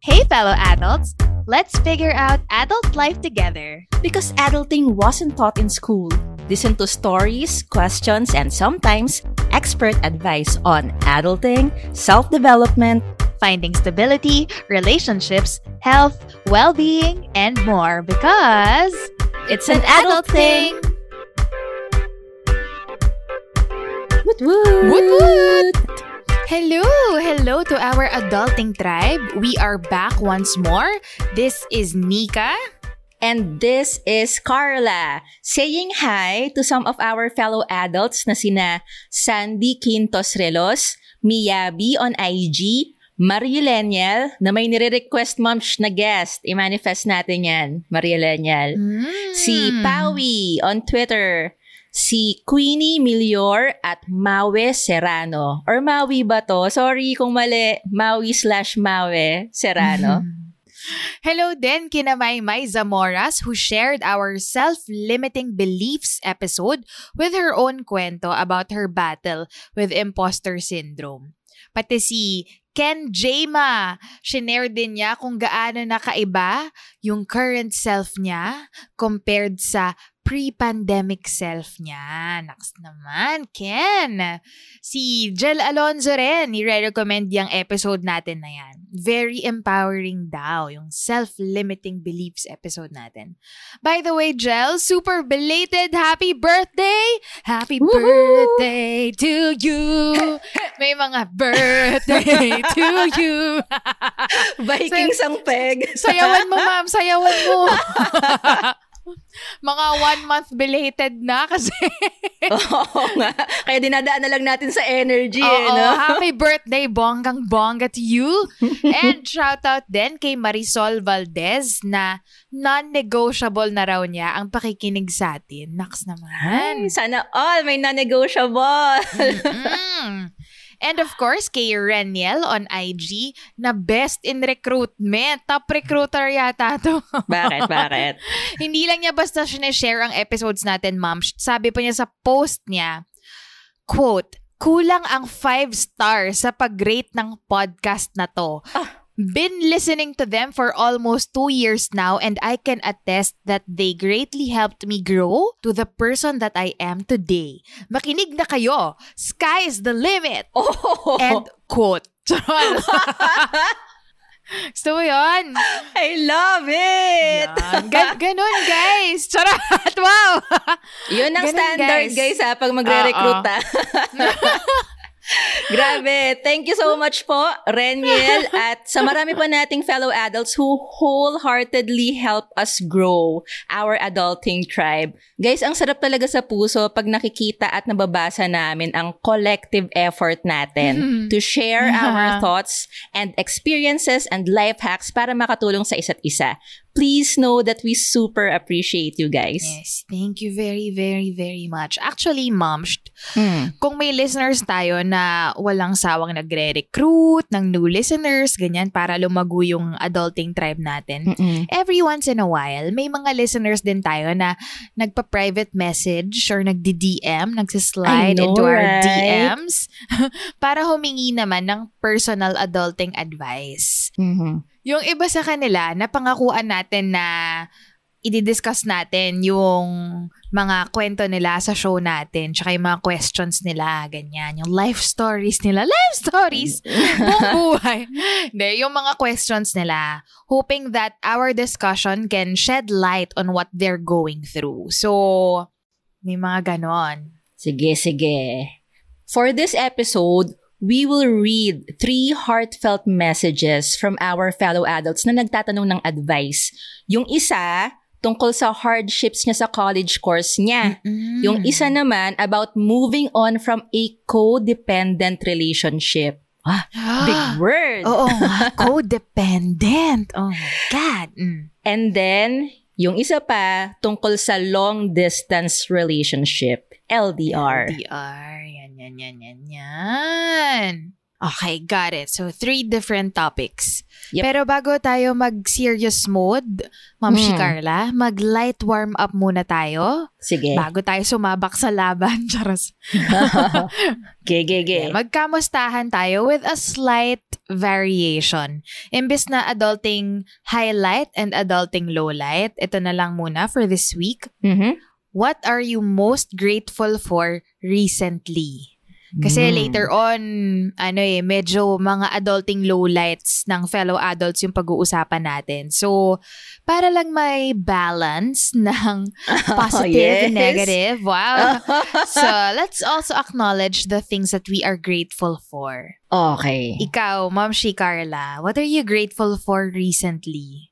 Hey, fellow adults! Let's figure out adult life together. Because adulting wasn't taught in school. Listen to stories, questions, and sometimes expert advice on adulting, self development, Finding stability, relationships, health, well being, and more because it's an adult thing. Woot woot! Woot woot! Hello! Hello to our adulting tribe. We are back once more. This is Nika. And this is Carla saying hi to some of our fellow adults na sina Sandy Quintos Relos, Miyabi on IG, Marielenial, na may nire-request moms na guest. I-manifest natin yan, Marielenial. Si Pawi on Twitter. Si Queenie Milior at Mawe Serrano. Or Maui ba to? Sorry kung mali. Maui slash Mawe Serrano. Hello din kina Maymay Zamoras who shared our self-limiting beliefs episode with her own kwento about her battle with imposter syndrome. Pati si Ken Jama, shinare din niya kung gaano nakaiba yung current self niya compared sa pre-pandemic self niya. Naks naman, Ken. Si Jel Alonzo rin, nire-recommend yung episode natin na yan. Very empowering daw, yung self-limiting beliefs episode natin. By the way, Jel, super belated happy birthday! Happy birthday to you! May mga birthday to you! Vikings ang peg. Sayawan mo, ma'am. Sayawan mo. Mga one month belated na kasi. Oo nga. Kaya dinadaan na lang natin sa energy eh, Oo, no? happy birthday, bonggang bongga to you. And shout out din kay Marisol Valdez na non-negotiable na raw niya ang pakikinig sa atin. Naks Ay, naman. sana all may non-negotiable. Mm. And of course, kay Reniel on IG na best in recruitment. Top recruiter yata to. bakit, bakit? Hindi lang niya basta sinashare ang episodes natin, ma'am. Sabi pa niya sa post niya, quote, kulang ang 5 stars sa pag-rate ng podcast na to. Been listening to them for almost two years now and I can attest that they greatly helped me grow to the person that I am today. Makinig na kayo. Sky's the limit. Oh, End quote. Gusto mo yun? I love it! Yan. Gan- ganun, guys. Charot. Wow. Yun ang Ganun, standard, guys. guys, ha, pag magre-recruit, ha. Grabe. Thank you so much po, Reniel, at sa marami pa nating fellow adults who wholeheartedly help us grow our adulting tribe. Guys, ang sarap talaga sa puso pag nakikita at nababasa namin ang collective effort natin to share our thoughts and experiences and life hacks para makatulong sa isa't isa. Please know that we super appreciate you guys. Yes, thank you very, very, very much. Actually, ma'am, sh- Mm. kung may listeners tayo na walang sawang nagre-recruit ng new listeners, ganyan, para lumago yung adulting tribe natin, Mm-mm. every once in a while, may mga listeners din tayo na nagpa-private message or nagdi-DM, nagsislide know, into our right? DMs para humingi naman ng personal adulting advice. Mhm. Yung iba sa kanila, napangakuan natin na i-discuss natin yung mga kwento nila sa show natin, tsaka yung mga questions nila, ganyan. Yung life stories nila. Life stories! Buong buhay. Hindi, yung mga questions nila, hoping that our discussion can shed light on what they're going through. So, may mga ganon. Sige, sige. For this episode, we will read three heartfelt messages from our fellow adults na nagtatanong ng advice. Yung isa, tungkol sa hardships niya sa college course niya. Yung isa naman, about moving on from a codependent relationship. Ah, big word. Oo codependent. Oh my God. Mm. And then, yung isa pa, tungkol sa long distance relationship. LDR. DR. Yan, yan, yan, yan, yan. Okay, got it. So, three different topics. Yep. Pero bago tayo mag-serious mode, Ma'am Hmm. Shi Carla, mag-light warm up muna tayo. Sige. Bago tayo sumabak sa laban. Charos. Ge, ge, ge. Magkamustahan tayo with a slight variation. Imbes na adulting highlight and adulting lowlight, ito na lang muna for this week. Mhm. What are you most grateful for recently? Kasi Mm. later on, ano eh, medyo mga adulting lowlights ng fellow adults yung pag-uusapan natin. So, para lang may balance ng positive and Yes. negative. Wow. so, let's also acknowledge the things that we are grateful for. Okay. Ikaw, Ma'am Shi Carla, what are you grateful for recently?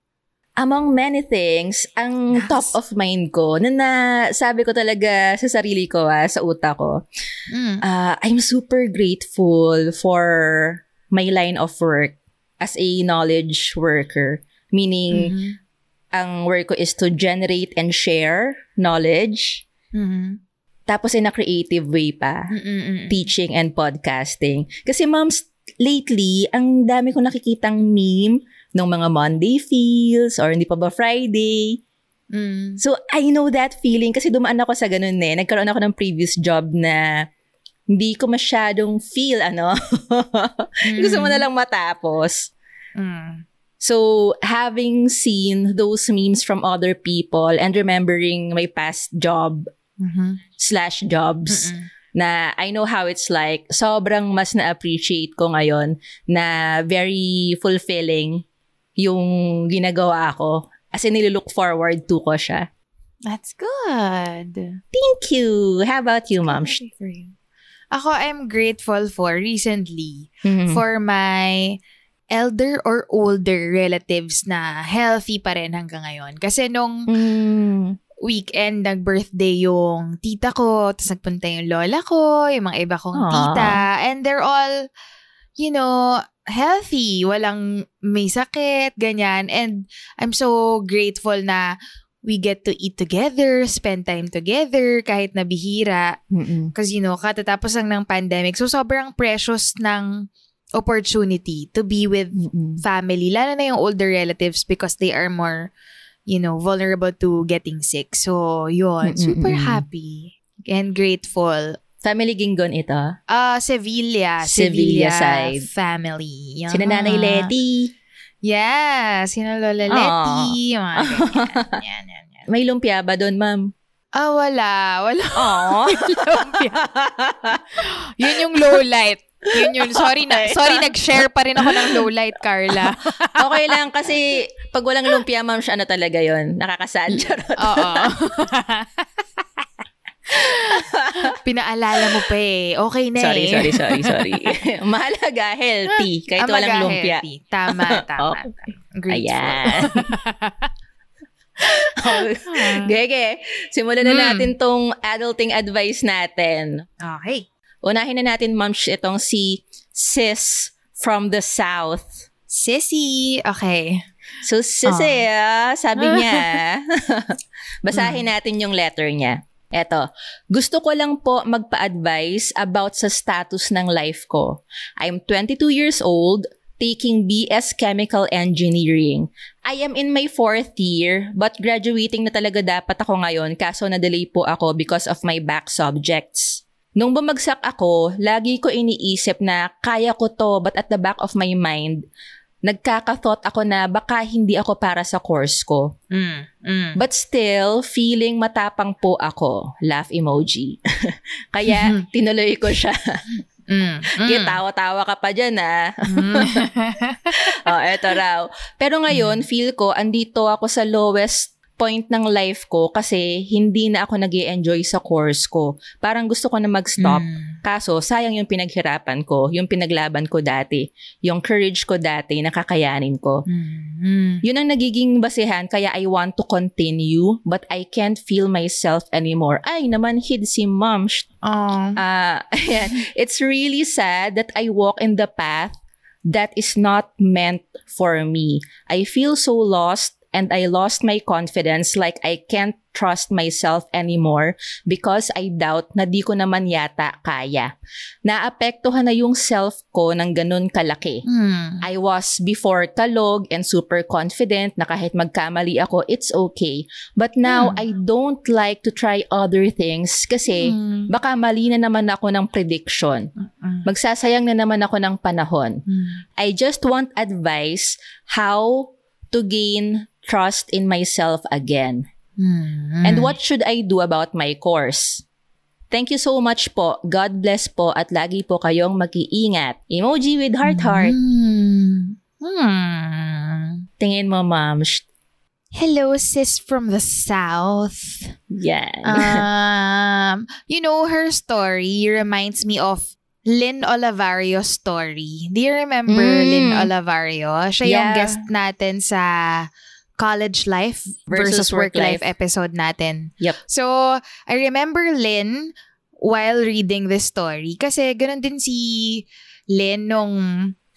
Among many things, ang Yes. top of mind ko, na, na sabi ko talaga sa sarili ko, ah, sa utak ko, Mm. uh, I'm super grateful for my line of work as a knowledge worker. Meaning, Mhm. ang work ko is to generate and share knowledge. Mhm. Tapos in a creative way pa. Mm-mm-mm. Teaching and podcasting. Kasi moms, lately, ang dami ko nakikitang meme ng mga Monday feels or hindi pa ba Friday. Mm. So, I know that feeling kasi dumaan ako sa ganun eh. Nagkaroon ako ng previous job na hindi ko masyadong feel, ano. Gusto mo na lang matapos. Mm. So, having seen those memes from other people and remembering my past job Mhm. slash jobs Mm-mm. na I know how it's like, sobrang mas na-appreciate ko ngayon na very fulfilling yung ginagawa ko. As in, nililook forward to ko siya. That's good. Thank you. How about you, ma'am? For you. Ako, I'm grateful for recently Mhm. for my elder or older relatives na healthy pa rin hanggang ngayon. Kasi nung Mm. weekend, nag-birthday yung tita ko, tapos nagpunta yung lola ko, yung mga iba kong Aw. tita, and they're all, you know, healthy. Walang may sakit, ganyan. And I'm so grateful na we get to eat together, spend time together, kahit na bihira. Because, you know, katatapos lang ng pandemic. So, sobrang precious ng opportunity to be with Mm-mm. family, lalo na yung older relatives because they are more, you know, vulnerable to getting sick. So, yun. Mm-mm, Super happy and grateful. Family Gingon ito. Ah, Sevilla. Sevilla Sevilla, side. family. Sina Nanay Yeah. Letty. Yeah, sina Lola Aw. Letty. Mga ganyan. yan, yan, yan. May lumpia ba doon, ma'am? Ah, wala. Wala. Aww. Yun yung low light. Yun yun. Sorry na. Sorry, nag-share pa rin ako ng low light, Carla. okay lang kasi pag walang lumpia, ma'am, siya ano talaga yon Nakakasad. Charot. Oo. Pinaalala mo pa eh. Okay na sorry, eh. sorry, sorry, sorry. Mahalaga, healthy. Kahit Ah, walang lumpia. healthy. Tama, tama. Okay. tama. Grateful. Ayan. Gege, simulan na Hmm. natin tong adulting advice natin. Okay. Unahin na natin, ma'am, itong si Sis from the South. Sissy. Okay. So, Sisi, ah, sabi niya, basahin natin yung letter niya. Eto, gusto ko lang po magpa-advise about sa status ng life ko. I'm 22 years old, taking BS Chemical Engineering. I am in my fourth year, but graduating na talaga dapat ako ngayon kaso na-delay po ako because of my back subjects. Nung bumagsak ako, lagi ko iniisip na kaya ko to but at the back of my mind, nagkaka-thought ako na baka hindi ako para sa course ko. Mm, mm. But still, feeling matapang po ako. Laugh emoji. Kaya, tinuloy ko siya. Mm, mm. Kaya tawa-tawa ka pa dyan, ah. oh, eto raw. Pero ngayon, feel ko, andito ako sa lowest point ng life ko kasi hindi na ako nag enjoy sa course ko. Parang gusto ko na mag-stop. Mm. Kaso, sayang yung pinaghirapan ko, yung pinaglaban ko dati, yung courage ko dati, nakakayanin ko. Mm. Yun ang nagiging basehan kaya I want to continue but I can't feel myself anymore. Ay, naman hid si mom. Sh- Oh. Ah, ayan. It's really sad that I walk in the path that is not meant for me. I feel so lost and I lost my confidence like I can't trust myself anymore because I doubt na di ko naman yata kaya. Naapektuhan na yung self ko ng ganun kalaki. Mm. I was before kalog and super confident na kahit magkamali ako, it's okay. But now, I don't like to try other things kasi Mm. baka mali na naman ako ng prediction. Mm. Magsasayang na naman ako ng panahon. Mm. I just want advice how to gain trust in myself again. Mm. And what should I do about my course? Thank you so much po. God bless po at lagi po kayong mag-iingat. Emoji with heart heart. Mm. Hmm. Tingin mo, ma'am. Hello, sis from the south. Yan. um, you know, her story reminds me of Lynn Olivario's story. Do you remember Mm. Lynn Olivario? Siya yung Yeah. guest natin sa college life versus, Versus work, life life. episode natin. Yep. So, I remember Lynn while reading this story kasi ganun din si Lynn nung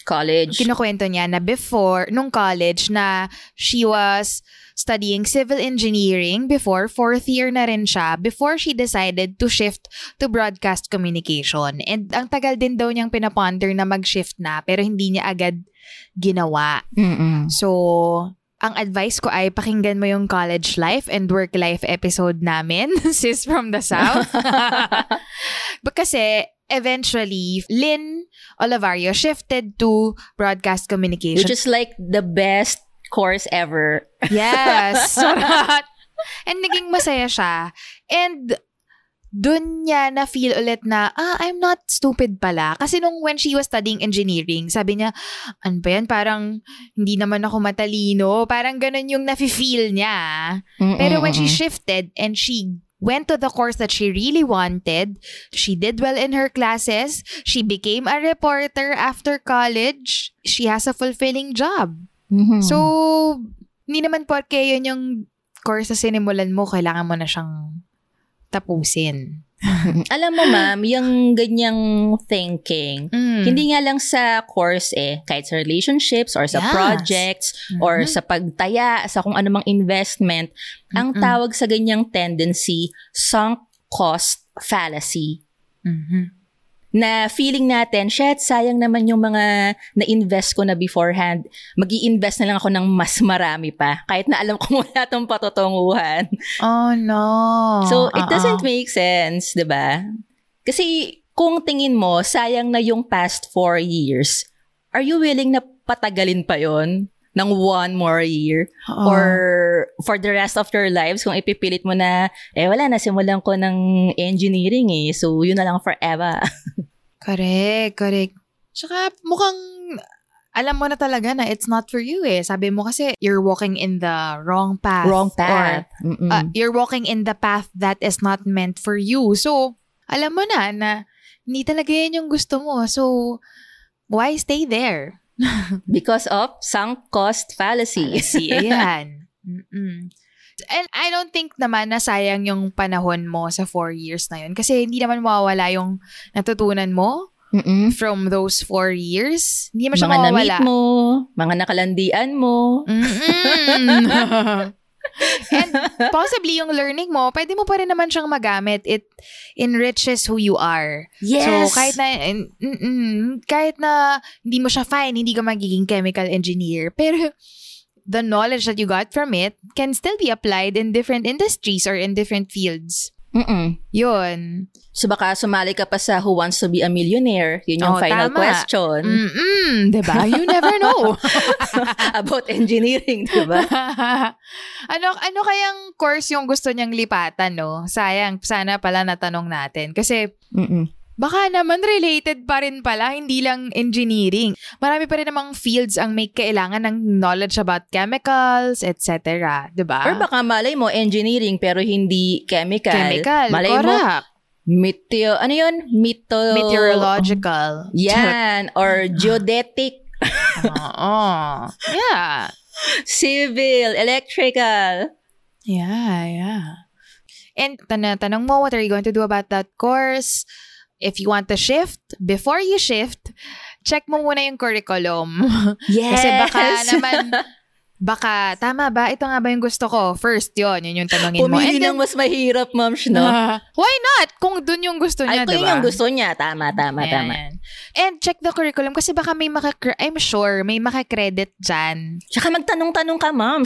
College. kinukwento niya na before, nung college, na she was studying civil engineering before, fourth year na rin siya, before she decided to shift to broadcast communication. And ang tagal din daw niyang pinaponder na mag-shift na, pero hindi niya agad ginawa. Mm-mm. So, ang advice ko ay pakinggan mo yung college life and work life episode namin, sis from the South. Kasi, eventually, Lynn Olivario shifted to broadcast communication. Which is like the best course ever. Yes. Surat. And naging masaya siya. And dun niya na-feel ulit na, ah, I'm not stupid pala. Kasi nung when she was studying engineering, sabi niya, ano ba yan? Parang hindi naman ako matalino. Parang ganun yung nafe-feel niya. Pero when she shifted and she went to the course that she really wanted, she did well in her classes, she became a reporter after college, she has a fulfilling job. Mhm. So, hindi naman porke yun yung course na sinimulan mo, kailangan mo na siyang tapusin. Alam mo, ma'am, yung ganyang thinking, Mm. hindi nga lang sa course eh, kahit sa relationships or sa Yes. projects or Mhm. sa pagtaya, sa kung anumang investment, ang Mm-mm. tawag sa ganyang tendency, sunk cost fallacy. Mhm. Na feeling natin, shit, sayang naman yung mga na-invest ko na beforehand. mag invest na lang ako ng mas marami pa. Kahit na alam kong wala tong patutunguhan. Oh, no. So, it Uh-uh. doesn't make sense, di ba? Kasi, kung tingin mo, sayang na yung past four years, are you willing na patagalin pa yon ng one more year? Oo. Or for the rest of your lives, kung ipipilit mo na, eh wala, nasimulan ko ng engineering eh, so yun na lang forever. Correct, correct. Tsaka mukhang alam mo na talaga na it's not for you eh. Sabi mo kasi you're walking in the wrong path. Wrong path. Or, Mm-mm. uh, you're walking in the path that is not meant for you. So, alam mo na na hindi talaga yan yung gusto mo. So, why stay there? Because of sunk cost fallacy. See, ayan. Mm-mm. And I don't think naman na sayang yung panahon mo sa four years na yun. Kasi hindi naman mawawala yung natutunan mo Mm-mm. from those four years. Hindi naman siya Mga mawawala. na-meet mo, mga nakalandian mo. And possibly yung learning mo, pwede mo pa rin naman siyang magamit. It enriches who you are. Yes! So kahit na mm-mm, kahit na hindi mo siya fine, hindi ka magiging chemical engineer, pero the knowledge that you got from it can still be applied in different industries or in different fields. Mm-mm. Yun. So baka sumali ka pa sa Who Wants to be a Millionaire? Yun yung Oh, final tama. question Mm-mm, diba? You never know. about engineering, di ba? ano ano kayang course yung gusto niyang lipatan, no? Sayang, sana pala natanong natin. Kasi Mm-mm. Baka naman related pa rin pala, hindi lang engineering. Marami pa rin namang fields ang may kailangan ng knowledge about chemicals, etc. Diba? Or baka malay mo, engineering pero hindi chemical. Chemical, Malay mo, correct. meteo, ano yun? Meto... Meteorological. Yan. Or geodetic, Oo. Yeah. civil, electrical. Yeah, yeah. And tan- tanong mo, what are you going to do about that course? If you want to shift, before you shift, check mo muna yung curriculum. Yes. Kasi baka naman, baka, tama ba? Ito nga ba yung gusto ko? First, yon yun yung tanongin mo. Pumili ng mas mahirap, ma'am, no? ah, why not? Kung dun yung gusto Ay, niya, kung di yun yung gusto niya. Tama, tama, Yan, tama. And check the curriculum kasi baka may makakre- I'm sure may makakredit dyan. Tsaka magtanong-tanong ka, ma'am.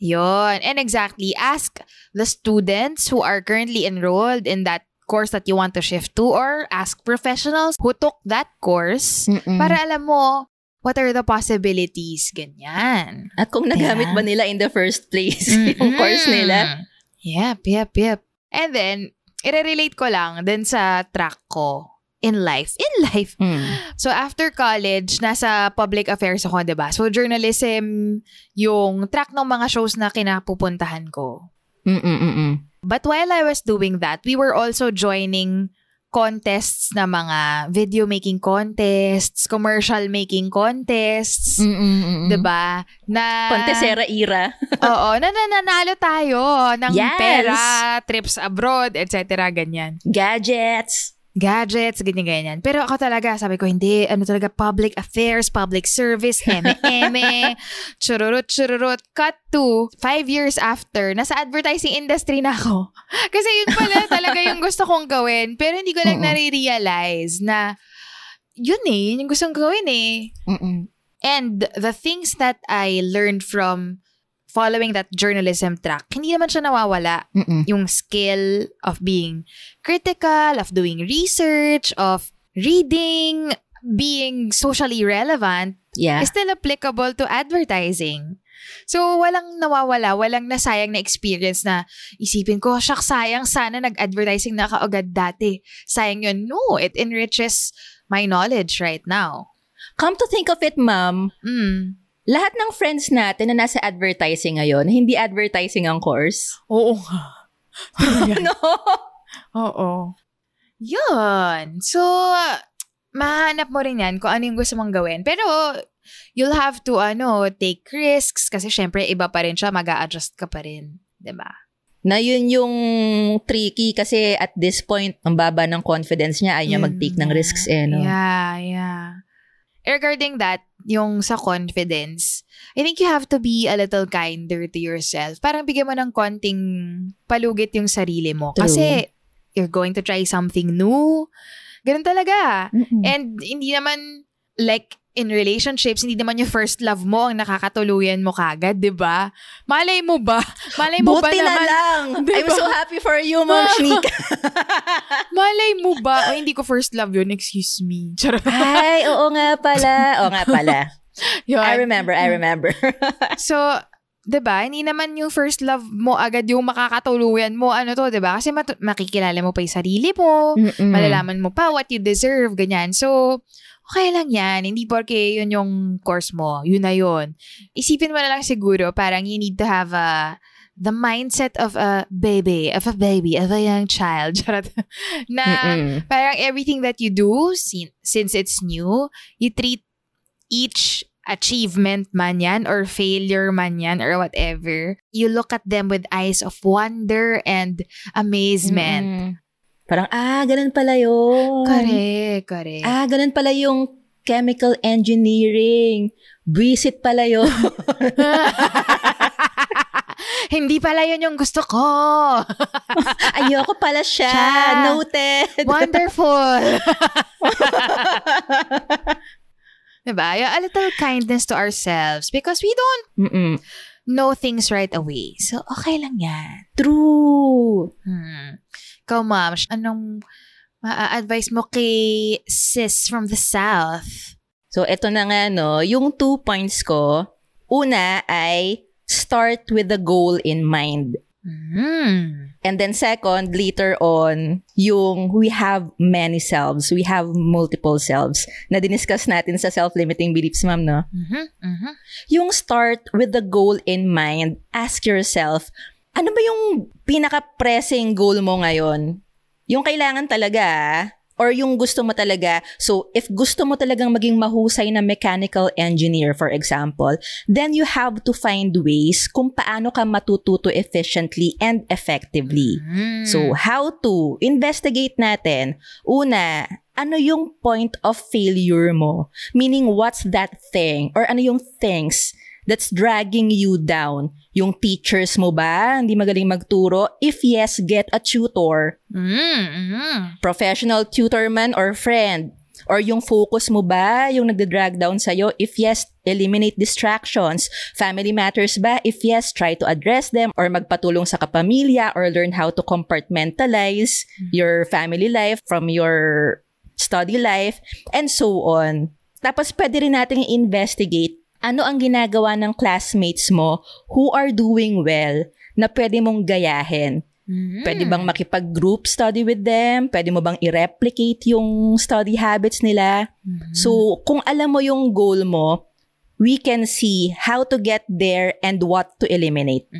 Yon. And exactly, ask the students who are currently enrolled in that course that you want to shift to or ask professionals who took that course Mm-mm. para alam mo what are the possibilities. Ganyan. At kung nagamit Yeah. ba nila in the first place yung course nila. Yep, yep, yep. And then, i-relate ko lang din sa track ko in life. In life. Mm. So, after college, nasa public affairs ako, di ba? So, journalism yung track ng mga shows na kinapupuntahan ko. Mm-mm-mm. But while I was doing that, we were also joining contests na mga video making contests, commercial making contests, Mm-mm-mm. 'di ba? Na Contesera era. Oo, na nananalo tayo ng Yes. pera, trips abroad, etc. ganyan. Gadgets. Gadgets, ganyan-ganyan. Pero ako talaga, sabi ko, hindi, ano talaga, public affairs, public service, eme-eme, chururut, chururut. Cut to, five years after, nasa advertising industry na ako. Kasi yun pala talaga yung gusto kong gawin. Pero hindi ko lang Oo. nare-realize na, yun eh, yun yung gustong gawin eh. Mm-mm. And the things that I learned from following that journalism track, hindi naman siya nawawala Mm-mm. yung skill of being critical, of doing research, of reading, being socially relevant Yeah. is still applicable to advertising. So, walang nawawala, walang nasayang na experience na isipin ko, shucks, sayang, sana nag-advertising na kaagad dati. Sayang yun. No, it enriches my knowledge right now. Come to think of it, ma'am, Mm. Lahat ng friends natin na nasa advertising ngayon, hindi advertising ang course. Oo no. Oo. Yun. So, mahanap mo rin yan kung ano yung gusto mong gawin. Pero, you'll have to, ano, take risks kasi syempre, iba pa rin siya, mag adjust ka pa rin. ba? Na yun yung tricky kasi at this point, ang baba ng confidence niya, ayaw niya mag-take ng risks eh, no? Yeah, yeah. Regarding that, yung sa confidence, I think you have to be a little kinder to yourself. Parang bigyan mo ng konting palugit yung sarili mo. True. Kasi, you're going to try something new. Ganun talaga. Mm-mm. And hindi naman, like, in relationships, hindi naman yung first love mo ang nakakatuluyan mo kagad, di ba? Malay mo ba? Malay mo ba Buti na naman? lang! Di I'm ba? so happy for you, Ma'am Shnika. Malay mo ba? O, hindi ko first love yun, excuse me. Charot. Ay, oo nga pala. Oo nga pala. Yun. I remember, I remember. So, 'di ba? Hindi naman yung first love mo agad yung makakatuluyan mo ano to, 'di ba? Kasi matu- makikilala mo pa yung sarili mo, Mm-mm. malalaman mo pa what you deserve, ganyan. So, okay lang 'yan. Hindi porke yun yung course mo, yun na yun. Isipin mo na lang siguro parang you need to have a the mindset of a baby, of a baby, of a young child. Na Mm-mm. parang everything that you do, sin- since it's new, you treat each achievement man yan or failure man yan or whatever, you look at them with eyes of wonder and amazement. Mm-mm. Parang, ah, ganun pala yun. Correct, correct. Ah, ganun pala yung chemical engineering. Visit pala yun. Hindi pala yun yung gusto ko. Ayoko pala siya. Siya. Noted. Wonderful. diba? A little kindness to ourselves because we don't Mm-mm. know things right away. So, okay lang yan. True. Hmm. Ikaw, ma'am, anong ma-advise mo kay sis from the South? So, eto na nga, no. Yung two points ko, una ay start with the goal in mind. Mm. And then second, later on, yung we have many selves. We have multiple selves na diniscuss natin sa self-limiting beliefs, ma'am, no? Mhm, mhm. Yung start with the goal in mind, ask yourself, ano ba yung pinaka-pressing goal mo ngayon? Yung kailangan talaga, ah, or yung gusto mo talaga. So, if gusto mo talagang maging mahusay na mechanical engineer, for example, then you have to find ways kung paano ka matututo efficiently and effectively. Mm. So, how to investigate natin? Una, ano yung point of failure mo? Meaning, what's that thing? Or ano yung things that's dragging you down? Yung teachers mo ba? Hindi magaling magturo? If yes, get a tutor. Mm, mhm. Professional tutor man or friend. Or yung focus mo ba yung nagda-drag down sa'yo? If yes, eliminate distractions. Family matters ba? If yes, try to address them or magpatulong sa kapamilya or learn how to compartmentalize your family life from your study life and so on. Tapos pwede rin nating investigate ano ang ginagawa ng classmates mo who are doing well na pwede mong gayahin. Mhm. Pwede bang makipag-group study with them? Pwede mo bang i-replicate yung study habits nila? So, kung alam mo yung goal mo, we can see how to get there and what to eliminate.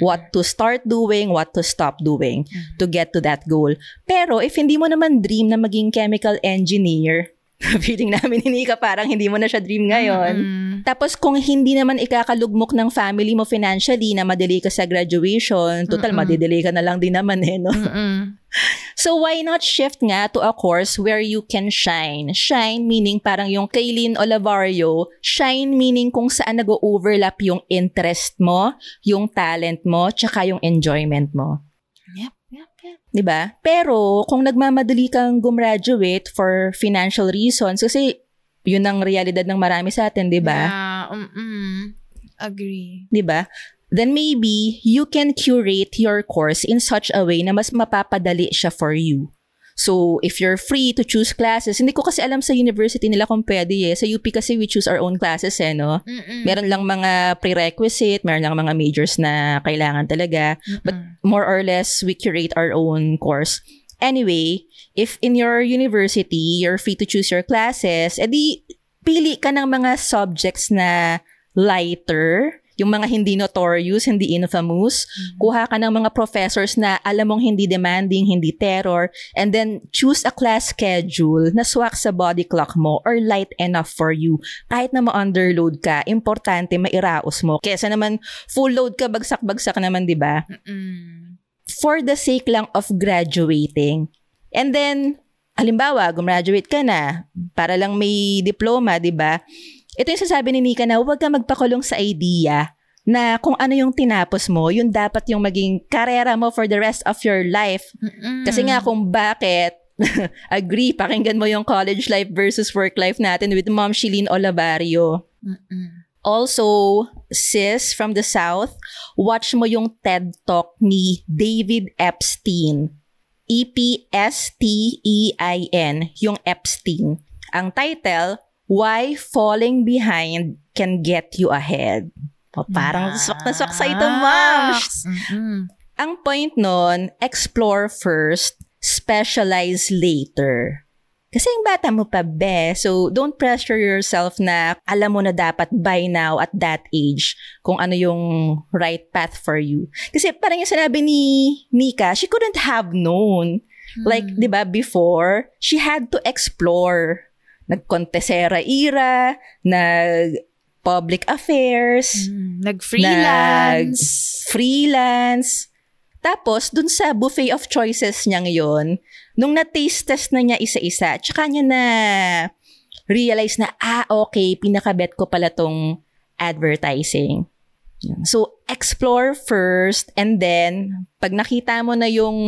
What to start doing, what to stop doing to get to that goal. Pero if hindi mo naman dream na maging chemical engineer, feeling namin ni Nika parang hindi mo na siya dream ngayon. Mm. Tapos kung hindi naman ikakalugmok ng family mo financially na madelay ka sa graduation, total madedelay ka na lang din naman eh, no? Mm-mm. So why not shift nga to a course where you can shine? Shine meaning parang yung Kaylin Olivario, shine meaning kung saan nag-overlap yung interest mo, yung talent mo, tsaka yung enjoyment mo. Yep. 'Di ba? Pero kung nagmamadali kang gumraduate for financial reasons kasi yun ang realidad ng marami sa atin, 'di ba? Yeah, mm-mm. Agree. 'di ba? Then maybe you can curate your course in such a way na mas mapapadali siya for you. So, if you're free to choose classes, hindi ko kasi alam sa university nila kung pwede eh. Sa UP kasi we choose our own classes eh, no? Mm-mm. Meron lang mga prerequisite, meron lang mga majors na kailangan talaga. But more or less, we curate our own course. Anyway, if in your university, you're free to choose your classes, edi pili ka ng mga subjects na lighter, yung mga hindi notorious, hindi infamous. Kuha ka ng mga professors na alam mong hindi demanding, hindi terror, and then choose a class schedule na swak sa body clock mo or light enough for you. Kahit na ma-underload ka, importante mairaos mo. Kesa naman full load ka, bagsak-bagsak naman, di ba? For the sake lang of graduating. And then, halimbawa, gumraduate ka na, para lang may diploma, di ba? Ito yung sasabi ni Nika na huwag ka magpakulong sa idea na kung ano yung tinapos mo, yun dapat yung maging karera mo for the rest of your life. Mm-mm. Kasi nga kung bakit, agree, pakinggan mo yung college life versus work life natin with Mom Shilin Olavario. Mm-mm. Also, sis from the South, watch mo yung TED Talk ni David Epstein. E E-P-S-T-E-I-N, yung Epstein. Ang title, Why Falling Behind Can Get You Ahead. O, parang swak na swak sa ito, ma'am. Naks. Mm-mm. Ang point nun, explore first, specialize later. Kasi yung bata mo pa, be. So, don't pressure yourself na alam mo na dapat by now at that age kung ano yung right path for you. Kasi parang yung sinabi ni Nika, she couldn't have known. Like, di ba, before, she had to explore. Nag-contesera era, nag-public affairs, Mm. Nag-freelance. freelance. Tapos, dun sa buffet of choices niya ngayon, nung na-taste test na niya isa-isa, tsaka niya na realize na, ah, okay, pinakabet ko pala tong advertising. So, explore first and then, pag nakita mo na yung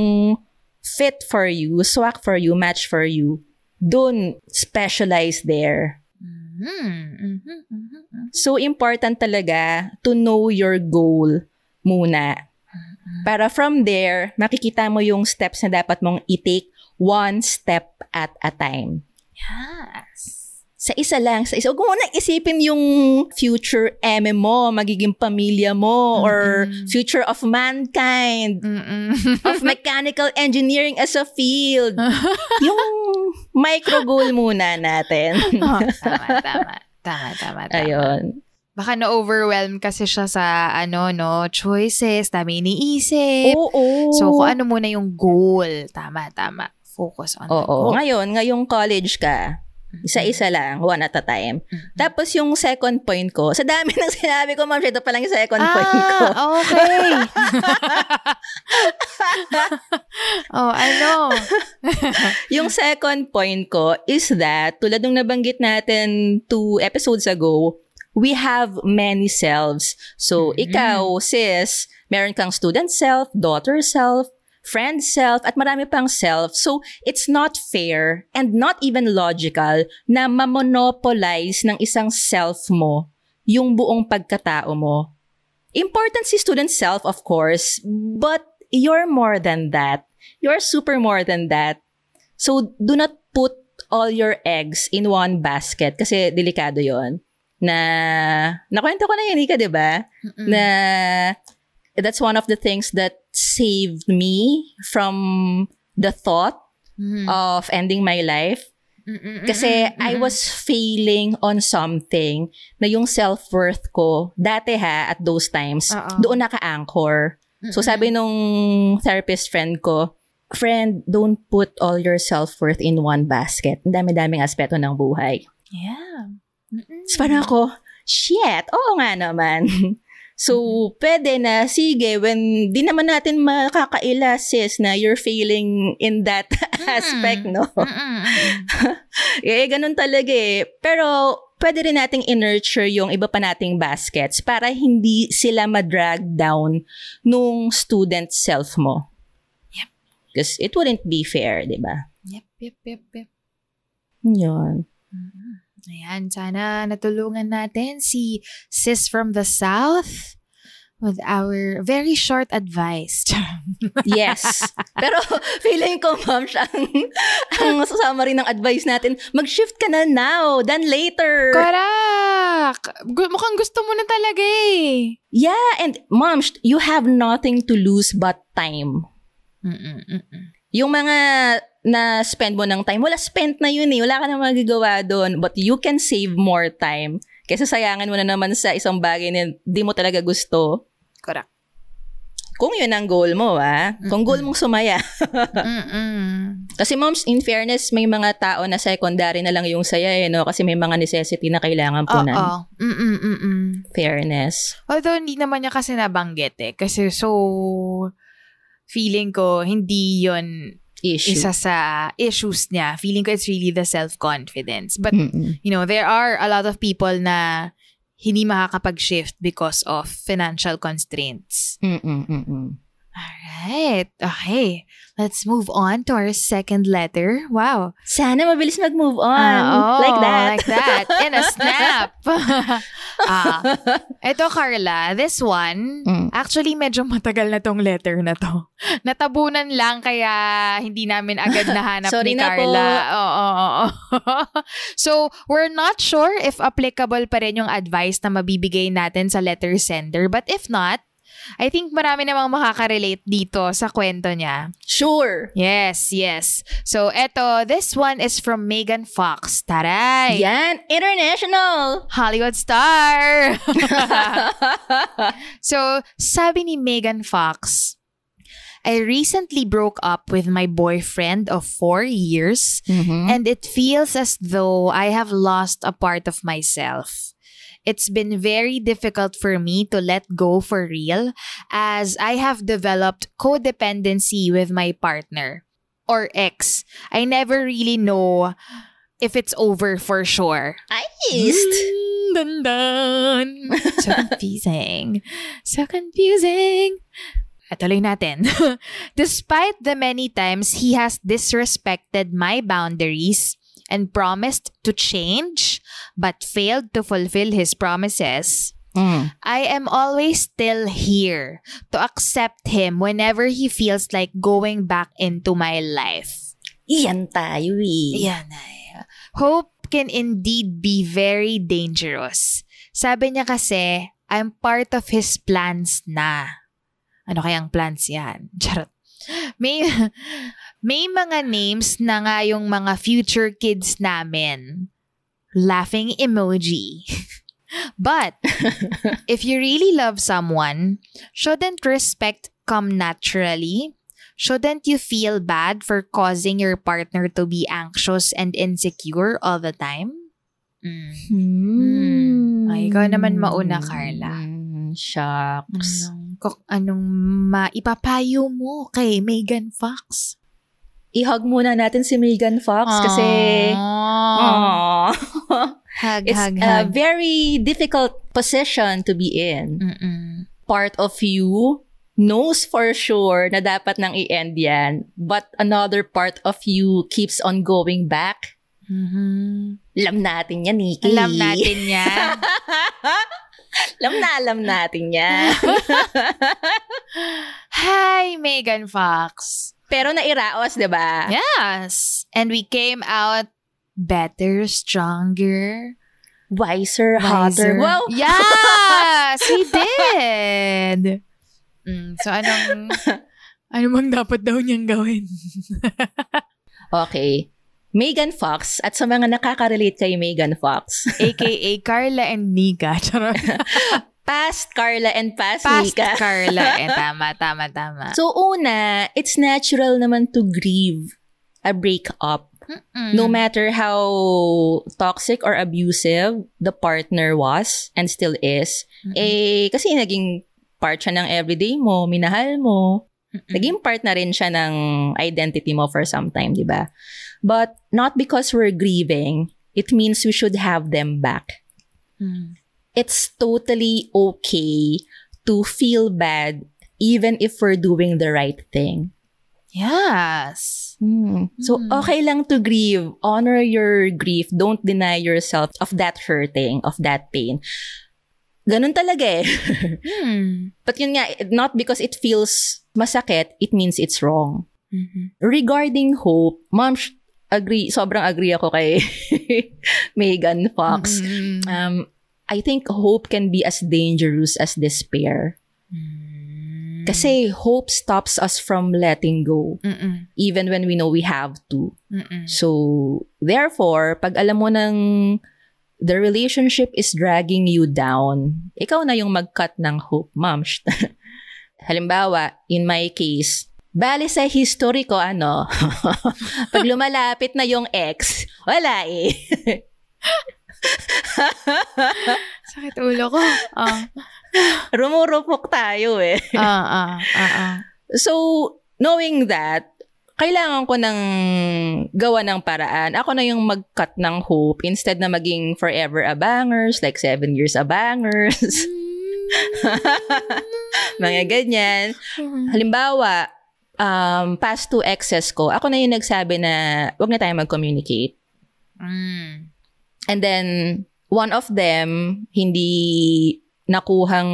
fit for you, swak for you, match for you, dun, specialize there. Mm, mhm, mhm. So, important talaga to know your goal muna. Para from there, makikita mo yung steps na dapat mong i-take one step at a time. Yes. Sa isa lang, sa isa. Huwag mo na isipin yung future eme mo, magiging pamilya mo, or future of mankind, Mm-mm. of mechanical engineering as a field. yung micro goal muna natin. Oh, tama, tama. Tama, tama, tama. Ayun. Baka na-overwhelm kasi siya sa, ano, no, choices, dami iniisip. Oo. So, kung ano muna yung goal. Tama, tama. Focus on the Oo. goal. Ngayon, ngayong college ka, isa-isa lang, one at a time. Tapos yung second point ko, sa dami ng sinabi ko, ma'am, ito pa lang yung second point ko. Ah, okay. oh, ano? Yung second point ko is that, tulad nung nabanggit natin two episodes ago, we have many selves. So, ikaw, sis, meron kang student self, daughter self, friend self, at marami pang self. So, it's not fair and not even logical na mamonopolize ng isang self mo yung buong pagkatao mo. Important si student self, of course, but you're more than that. You're super more than that. So, do not put all your eggs in one basket kasi delikado yon na nakwento ko na yun, Ika, di ba? Na that's one of the things that saved me from the thought Mhm. of ending my life. Mm-mm, Kasi mm-mm, I was failing on something na yung self-worth ko, dati ha, at those times, Oo. doon naka-anchor. So sabi nung therapist friend ko, friend, don't put all your self-worth in one basket. Ang dami-daming aspeto ng buhay. Yeah. Mm-mm. So parang ako, shit, oo nga naman. So, pwede na, sige, when di naman natin makakaila, sis, na you're failing in that aspect, no? Mm-mm, mm-mm. eh, ganun talaga eh. Pero, pwede rin nating in-nurture yung iba pa nating baskets para hindi sila madrag down nung student self mo. Yep. Because it wouldn't be fair, di ba? Yep, yep, yep, yep. Yun. Ayan, sana natulungan natin si Sis from the South with our very short advice. Yes. Pero feeling ko, ma'am, siya ang, ang masasama rin ng advice natin, mag-shift ka na now than later. Correct! Mukhang gusto mo na talaga eh. Yeah, and sh- you have nothing to lose but time. Mm-mm, mm-mm. Yung mga na spend mo ng time, wala spent na yun eh. Wala ka na magagawa doon. But you can save more time. Kesa sayangan mo na naman sa isang bagay na di mo talaga gusto. Correct. Kung yun ang goal mo, ah. Kung goal mong sumaya. Kasi moms, in fairness, may mga tao na secondary na lang yung saya eh, no? Kasi may mga necessity na kailangan po Oo. na. Mm-mm, mm-mm. Fairness. Although, hindi naman niya kasi nabanggit eh. Kasi so, feeling ko, hindi yon Issue. isa sa issues niya. Feeling ko it's really the self-confidence. But, Mm-mm. you know, there are a lot of people na hindi makakapag-shift because of financial constraints. Mm-mm, mm-mm. Alright. Okay. Let's move on to our second letter. Wow. Sana mabilis mag-move on. Ah, oh, like that. Like that. In a snap. ah. Ito, Carla. This one, Mm. actually, medyo matagal na tong letter na to. Natabunan lang kaya hindi namin agad nahanap Sorry ni na po. Carla. Oo, oo, oo. so, we're not sure if applicable pa rin yung advice na mabibigay natin sa letter sender. But if not, I think marami namang makaka-relate dito sa kwento niya. Sure. Yes, yes. So, eto, this one is from Megan Fox. Taray! Yan. International. Hollywood star! so, sabi ni Megan Fox, I recently broke up with my boyfriend of four years and it feels as though I have lost a part of myself. It's been very difficult for me to let go for real as I have developed codependency with my partner or ex. I never really know if it's over for sure. I Mm, dun, dun. So confusing. So confusing. At tuloy natin. Despite the many times he has disrespected my boundaries and promised to change but failed to fulfill his promises, Mm. I am always still here to accept him whenever he feels like going back into my life. Iyan tayo eh. Yan ay. Hope can indeed be very dangerous. Sabi niya kasi, I'm part of his plans na. Ano kayang plans yan? Charot. May, may mga names na nga yung mga future kids namin. Laughing emoji. But, if you really love someone, shouldn't respect come naturally? Shouldn't you feel bad for causing your partner to be anxious and insecure all the time? Mm. Hmm. Ay, ikaw naman mauna, Carla. Hmm, Shucks. Anong, kok- anong maipapayo mo kay Megan Fox? I-hug muna natin si Megan Fox kasi Aww. Hug, it's hug, a hug. very difficult position to be in. Mm-mm. Part of you knows for sure na dapat nang i-end yan, but another part of you keeps on going back. Mhm. Alam natin yan, Nikki. Alam natin yan. alam na alam natin yan. Hi, Megan Fox. Pero nairaos, di ba? Yes. And we came out better, stronger, Wiser, wiser. hotter. Wow! Yes! We did! Mm, so, anong... ano mang dapat daw niyang gawin? Okay. Megan Fox at sa mga nakaka-relate kay Megan Fox. AKA Carla and Nika. Past Carla and past, Past Nika. Carla. Eh, tama, tama, tama. So una, it's natural naman to grieve a breakup. Mm-mm. No matter how toxic or abusive the partner was and still is, eh, kasi naging part siya ng everyday mo, minahal mo, naging part na rin siya ng identity mo for some time, di ba? But not because we're grieving, it means we should have them back. Mm. It's totally okay to feel bad even if we're doing the right thing. Yes. Hmm. So, Mm. okay lang to grieve. Honor your grief. Don't deny yourself of that hurting, of that pain. Ganun talaga eh. Hmm. But yun nga, not because it feels masakit, it means it's wrong. Mhm. Regarding hope, sh- agree, sobrang agree ako kay Megan Fox. Mm-mm. Um, I think hope can be as dangerous as despair. Mm. Kasi hope stops us from letting go, Mm-mm. even when we know we have to. Mm-mm. So, therefore, pag alam mo ng the relationship is dragging you down, ikaw na yung mag-cut ng hope, ma'am. Halimbawa, in my case, bali sa history ko, ano, pag lumalapit na yung ex, wala eh. Sakit ulo ko. Ah, Rumurupok tayo eh. ah, ah, ah, ah. So, knowing that, kailangan ko ng gawa ng paraan. Ako na yung mag-cut ng hope instead na maging forever abangers, like seven years abangers. Mga ganyan. Halimbawa, um, past two exes ko, ako na yung nagsabi na wag na tayo mag-communicate. Mm. And then, one of them, hindi nakuhang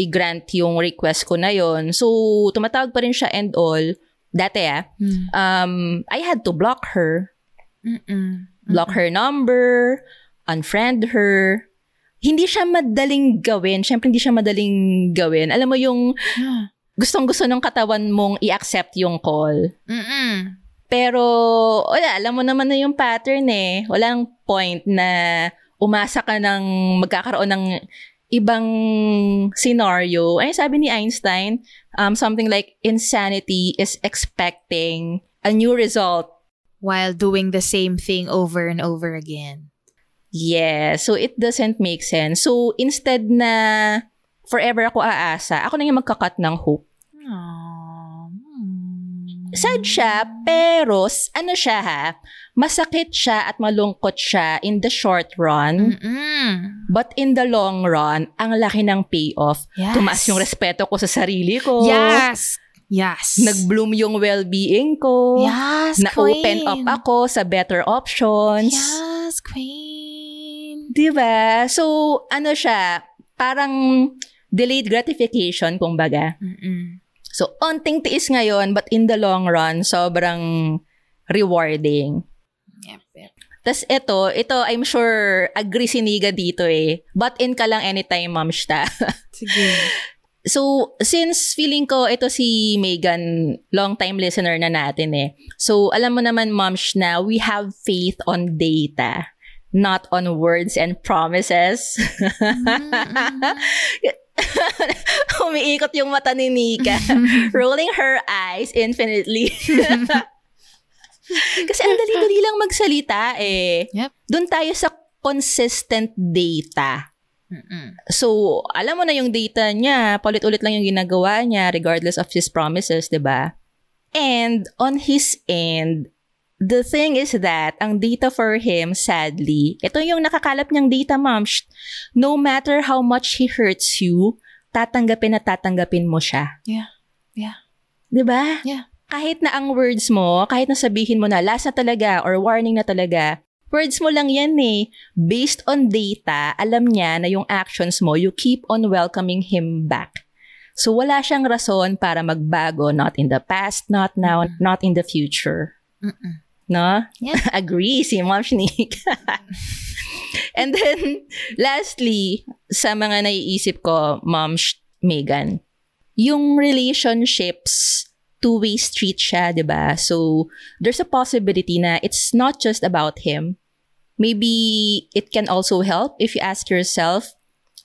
i-grant yung request ko na yon So, tumatawag pa rin siya and all. Dati ah, Mm. um, I had to block her. Mm-mm. Block her number, unfriend her. Hindi siya madaling gawin. Siyempre, hindi siya madaling gawin. Alam mo yung gustong-gusto ng katawan mong i-accept yung call. Mm-mm. Pero, wala, alam mo naman na yung pattern eh. Walang point na umasa ka ng magkakaroon ng ibang scenario. Ay, sabi ni Einstein, um, something like insanity is expecting a new result. While doing the same thing over and over again. Yeah, so it doesn't make sense. So, instead na forever ako aasa, ako na yung magkakat ng hope. Aww. Sad siya, pero ano siya ha, masakit siya at malungkot siya in the short run. Mm-mm. But in the long run, ang laki ng payoff. Yes. Tumaas yung respeto ko sa sarili ko. Yes. Yes. Nag-bloom yung well-being ko. Yes, Na-open queen. up ako sa better options. Yes, queen. Di ba? So, ano siya, parang delayed gratification, kumbaga. Mm-mm. So, onting tiis ngayon, but in the long run, sobrang rewarding. Tas ito, ito I'm sure agree si Niga dito eh. But in ka lang anytime, Ma'am Shta. Sige. So, since feeling ko ito si Megan, long-time listener na natin eh. So, alam mo naman, Moms, na we have faith on data, not on words and promises. Umiikot yung mata ni Nika, rolling her eyes infinitely. Kasi ang dali-dali lang magsalita eh. Yep. Doon tayo sa consistent data. Mm-mm. So, alam mo na yung data niya, paulit-ulit lang yung ginagawa niya regardless of his promises, 'di ba? And on his end, the thing is that ang data for him, sadly, ito yung nakakalap niyang data, ma'am. No matter how much he hurts you, tatanggapin at tatanggapin mo siya. Yeah. Yeah. 'Di ba? Yeah. Kahit na ang words mo, kahit na sabihin mo na last na talaga or warning na talaga, words mo lang yan eh. Based on data, alam niya na yung actions mo, you keep on welcoming him back. So wala siyang rason para magbago, not in the past, not now, not in the future. Mm-mm. No? Yeah. Agree si Mom Shnik. And then, lastly, sa mga naiisip ko, Mom Sh- Megan, yung relationships, two-way street siya, di ba? So, there's a possibility na it's not just about him. Maybe it can also help if you ask yourself,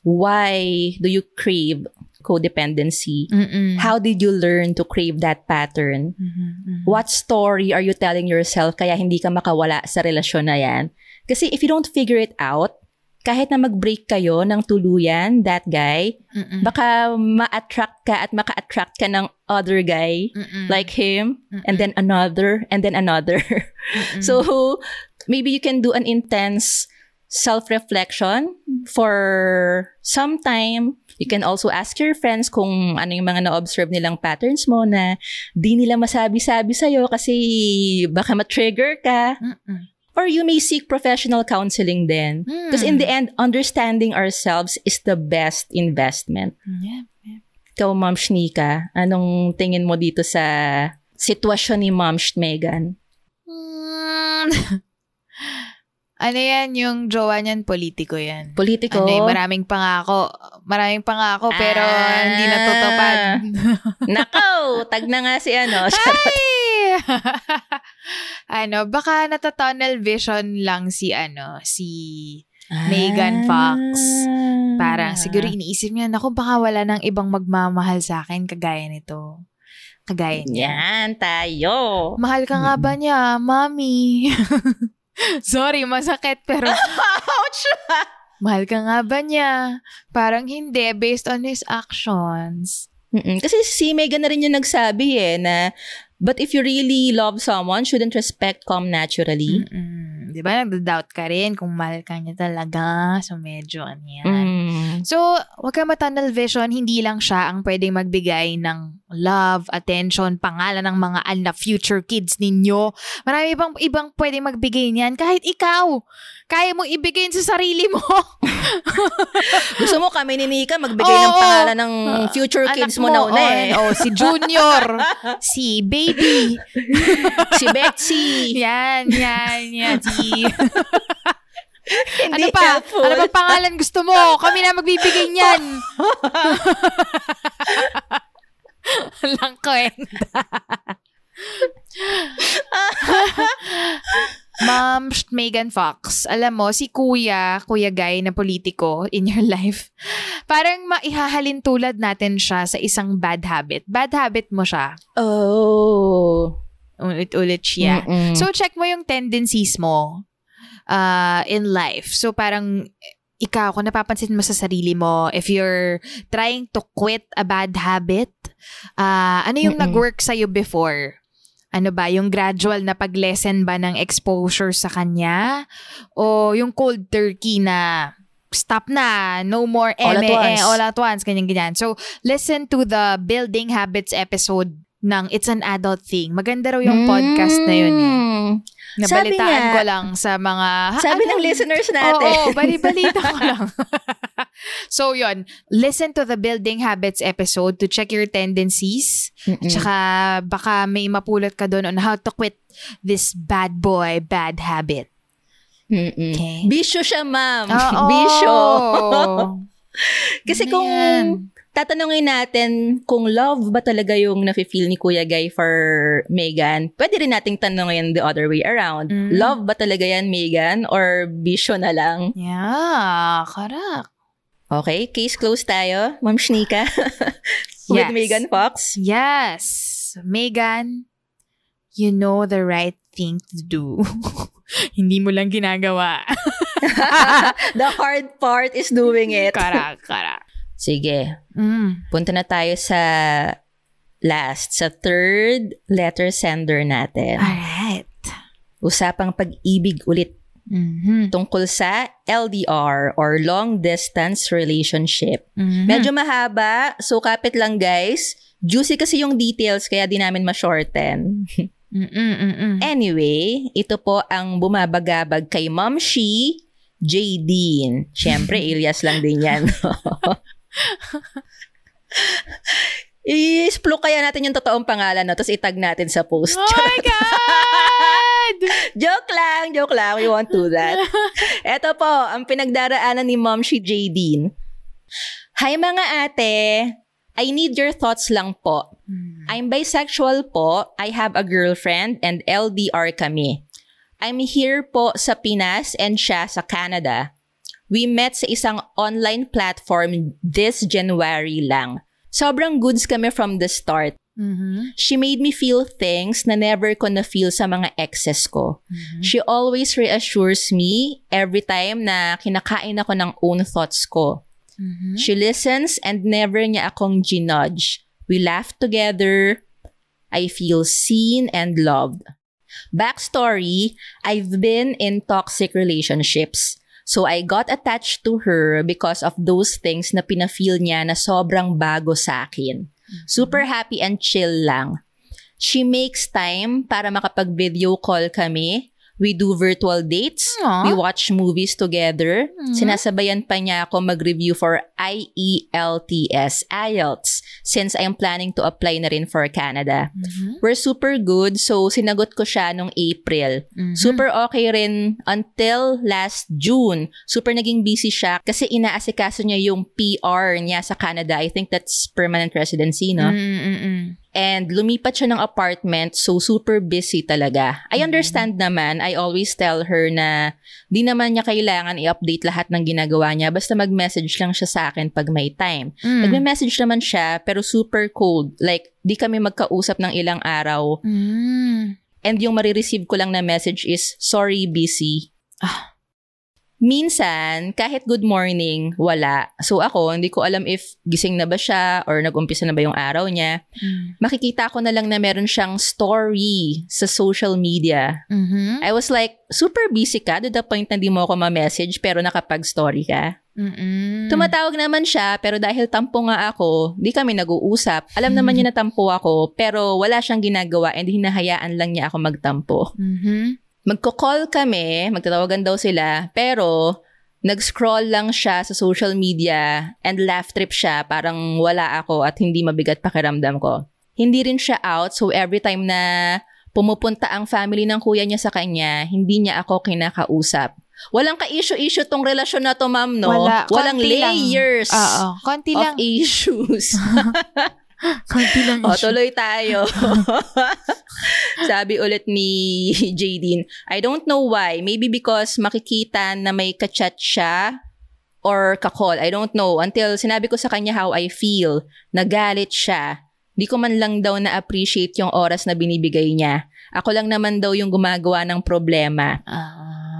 why do you crave codependency? Mm-mm. How did you learn to crave that pattern? Mhm. What story are you telling yourself kaya hindi ka makawala sa relasyon na yan? Kasi if you don't figure it out, kahit na mag-break kayo ng tuluyan, that guy, Mm-mm. baka ma-attract ka at maka-attract ka ng other guy Mm-mm. like him, and then another, and then another. so, maybe you can do an intense self-reflection for some time. You can also ask your friends kung ano yung mga na-observe nilang patterns mo na di nila masabi-sabi sa'yo kasi baka ma-trigger ka. Mm-mm. Or you may seek professional counseling then. Because in the end, understanding ourselves is the best investment. Yeah. Ikaw, Ma'am Shnika, anong tingin mo dito sa sitwasyon ni Ma'am Megan? Mm. ano yan, yung jowa niyan, politiko yan. Politiko? Ano eh, maraming pangako. Maraming pangako, pero Ah. hindi natutupad. Nakaw! Tag na nga si ano. Ay! ano, baka natatunnel vision lang si ano, si Megan Fox. Ah. Parang siguro iniisip niya, naku, baka wala nang ibang magmamahal sa akin kagaya nito. Kagaya niya. Yan, tayo. Mahal ka nga ba niya, mami? Sorry, masakit, pero Ouch! mahal ka nga ba niya? Parang hindi, based on his actions. Mm-mm. Kasi si Megan na rin yung nagsabi eh, na But if you really love someone, shouldn't respect come naturally. Mm-mm. Di ba, nagda-doubt ka rin kung mahal ka niya talaga. So, medyo ano yan. Mm. So, wag ka matunnel vision, hindi lang siya ang pwedeng magbigay ng love, attention, pangalan ng mga anak, future kids ninyo. Marami ibang, ibang pwedeng magbigay niyan. Kahit ikaw, kaya mong ibigay sa sarili mo. Gusto mo kami ni Nika magbigay ng Oo. pangalan ng future Anak kids mo, na una eh. Oh, si Junior, si Baby. si Betsy. Yan, yan, yan. Si... Hindi ano pa? helpful. Ano pa pangalan gusto mo? Kami na magbibigay niyan. Lang kwenta. Ma'am Megan Fox, alam mo, si Kuya, Kuya Guy na politiko in your life, parang maihahalin tulad natin siya sa isang bad habit. Bad habit mo siya. Oh. Ulit-ulit siya. Mm-mm. So, check mo yung tendencies mo uh, in life. So, parang ikaw, kung napapansin mo sa sarili mo, if you're trying to quit a bad habit, uh, ano yung Mm-mm. nag-work sa'yo before? Ano ba, yung gradual na pag-lessen ba ng exposure sa kanya? O yung cold turkey na stop na, no more All at ME, once. all at once, ganyan-ganyan. So, listen to the Building Habits episode ng It's an Adult Thing. Maganda raw yung podcast na yun eh. Mm. Nabalitaan Sabi nga- ko lang sa mga... Ha, Sabi ano? ng listeners natin. Oo, bali-balita ko lang. so, yon Listen to the Building Habits episode to check your tendencies. Mm-mm. Tsaka baka may mapulot ka doon on how to quit this bad boy, bad habit. Mm-mm. Okay. Bisyo siya, ma'am. Oo. Bisyo. Kasi Ano kung? Tatanungin natin kung love ba talaga yung nafe-feel ni Kuya Guy for Megan, pwede rin nating tanungin the other way around. Mm. Love ba talaga yan, Megan? Or bisyo na lang? Yeah, correct. Okay, case closed tayo. Ma'am Shnika. With Yes. Megan Fox. Yes. Megan, you know the right thing to do. Hindi mo lang ginagawa. The hard part is doing it. Karak, karak. Sige, Mm. punta na tayo sa last, sa third letter sender natin. Alright. Usapang pag-ibig ulit Mhm. tungkol sa LDR or long distance relationship. Mhm. Medyo mahaba, so kapit lang guys. Juicy kasi yung details kaya di namin ma-shorten. Mm-mm. Anyway, ito po ang bumabagabag kay Ma'am She, J. Dean. Siyempre, alias lang din yan. I-splook kaya natin yung totoong pangalan, no? tapos itag natin sa post. Oh my God! joke lang, joke lang. We won't do that. Ito po, ang pinagdaraanan ni Mom si J. Dean. Hi mga ate, I need your thoughts lang po. I'm bisexual po. I have a girlfriend and LDR kami. I'm here po sa Pinas and siya sa Canada. We met sa isang online platform this January lang. Sobrang goods kami from the start. Mhm. She made me feel things na never ko na-feel sa mga exes ko. She always reassures me every time na kinakain ako ng own thoughts ko. Mhm. She listens and never niya akong ginudge. We laugh together. I feel seen and loved. Backstory, I've been in toxic relationships. So I got attached to her because of those things na pinafeel niya na sobrang bago sa akin. Super happy and chill lang. She makes time para makapag-video call kami. We do virtual dates. Aw. We watch movies together. Sinasabayan pa niya ako mag-review for IELTS, IELTS, since I'm planning to apply na rin for Canada. We're super good, so sinagot ko siya nung April. Super okay rin until last June. Super naging busy siya kasi inaasikaso niya yung PR niya sa Canada. I think that's permanent residency, no? Mm-mm-mm. And lumipat siya ng apartment, so super busy talaga. I understand naman, I always tell her na di naman niya kailangan i-update lahat ng ginagawa niya, basta mag-message lang siya sa akin pag may time. Mm. Nagme-message naman siya, pero super cold. Like, di kami magkausap ng ilang araw. Mm. And yung marireceive ko lang na message is, sorry, busy. Minsan, kahit good morning, wala. So ako, hindi ko alam if gising na ba siya or nag-umpisa na ba yung araw niya. Mm. Makikita ko na lang na meron siyang story sa social media. Mhm. I was like, super busy ka to the point na di mo ako ma-message pero nakapag-story ka. Mm-mm. Tumatawag naman siya pero dahil tampo nga ako, di kami nag-uusap. Alam naman niya na tampo ako pero wala siyang ginagawa and hinahayaan lang niya ako magtampo. Mhm. Magko-call kami, magtatawagan daw sila, pero nag-scroll lang siya sa social media and laugh trip siya, parang wala ako at hindi mabigat pakiramdam ko. Hindi rin siya out, so every time na pumupunta ang family ng kuya niya sa kanya, hindi niya ako kinakausap. Walang ka-issue-issue tong relasyon na to, ma'am, no? Wala. Walang konti lang. layers Oo. Konti of lang. issues. konti lang. O, tuloy tayo. Sabi ulit ni Jadine, I don't know why. Maybe because makikita na may kachat siya or kakol. I don't know. Until sinabi ko sa kanya how I feel. Nagalit siya. Di ko man lang daw na-appreciate yung oras na binibigay niya. Ako lang naman daw yung gumagawa ng problema.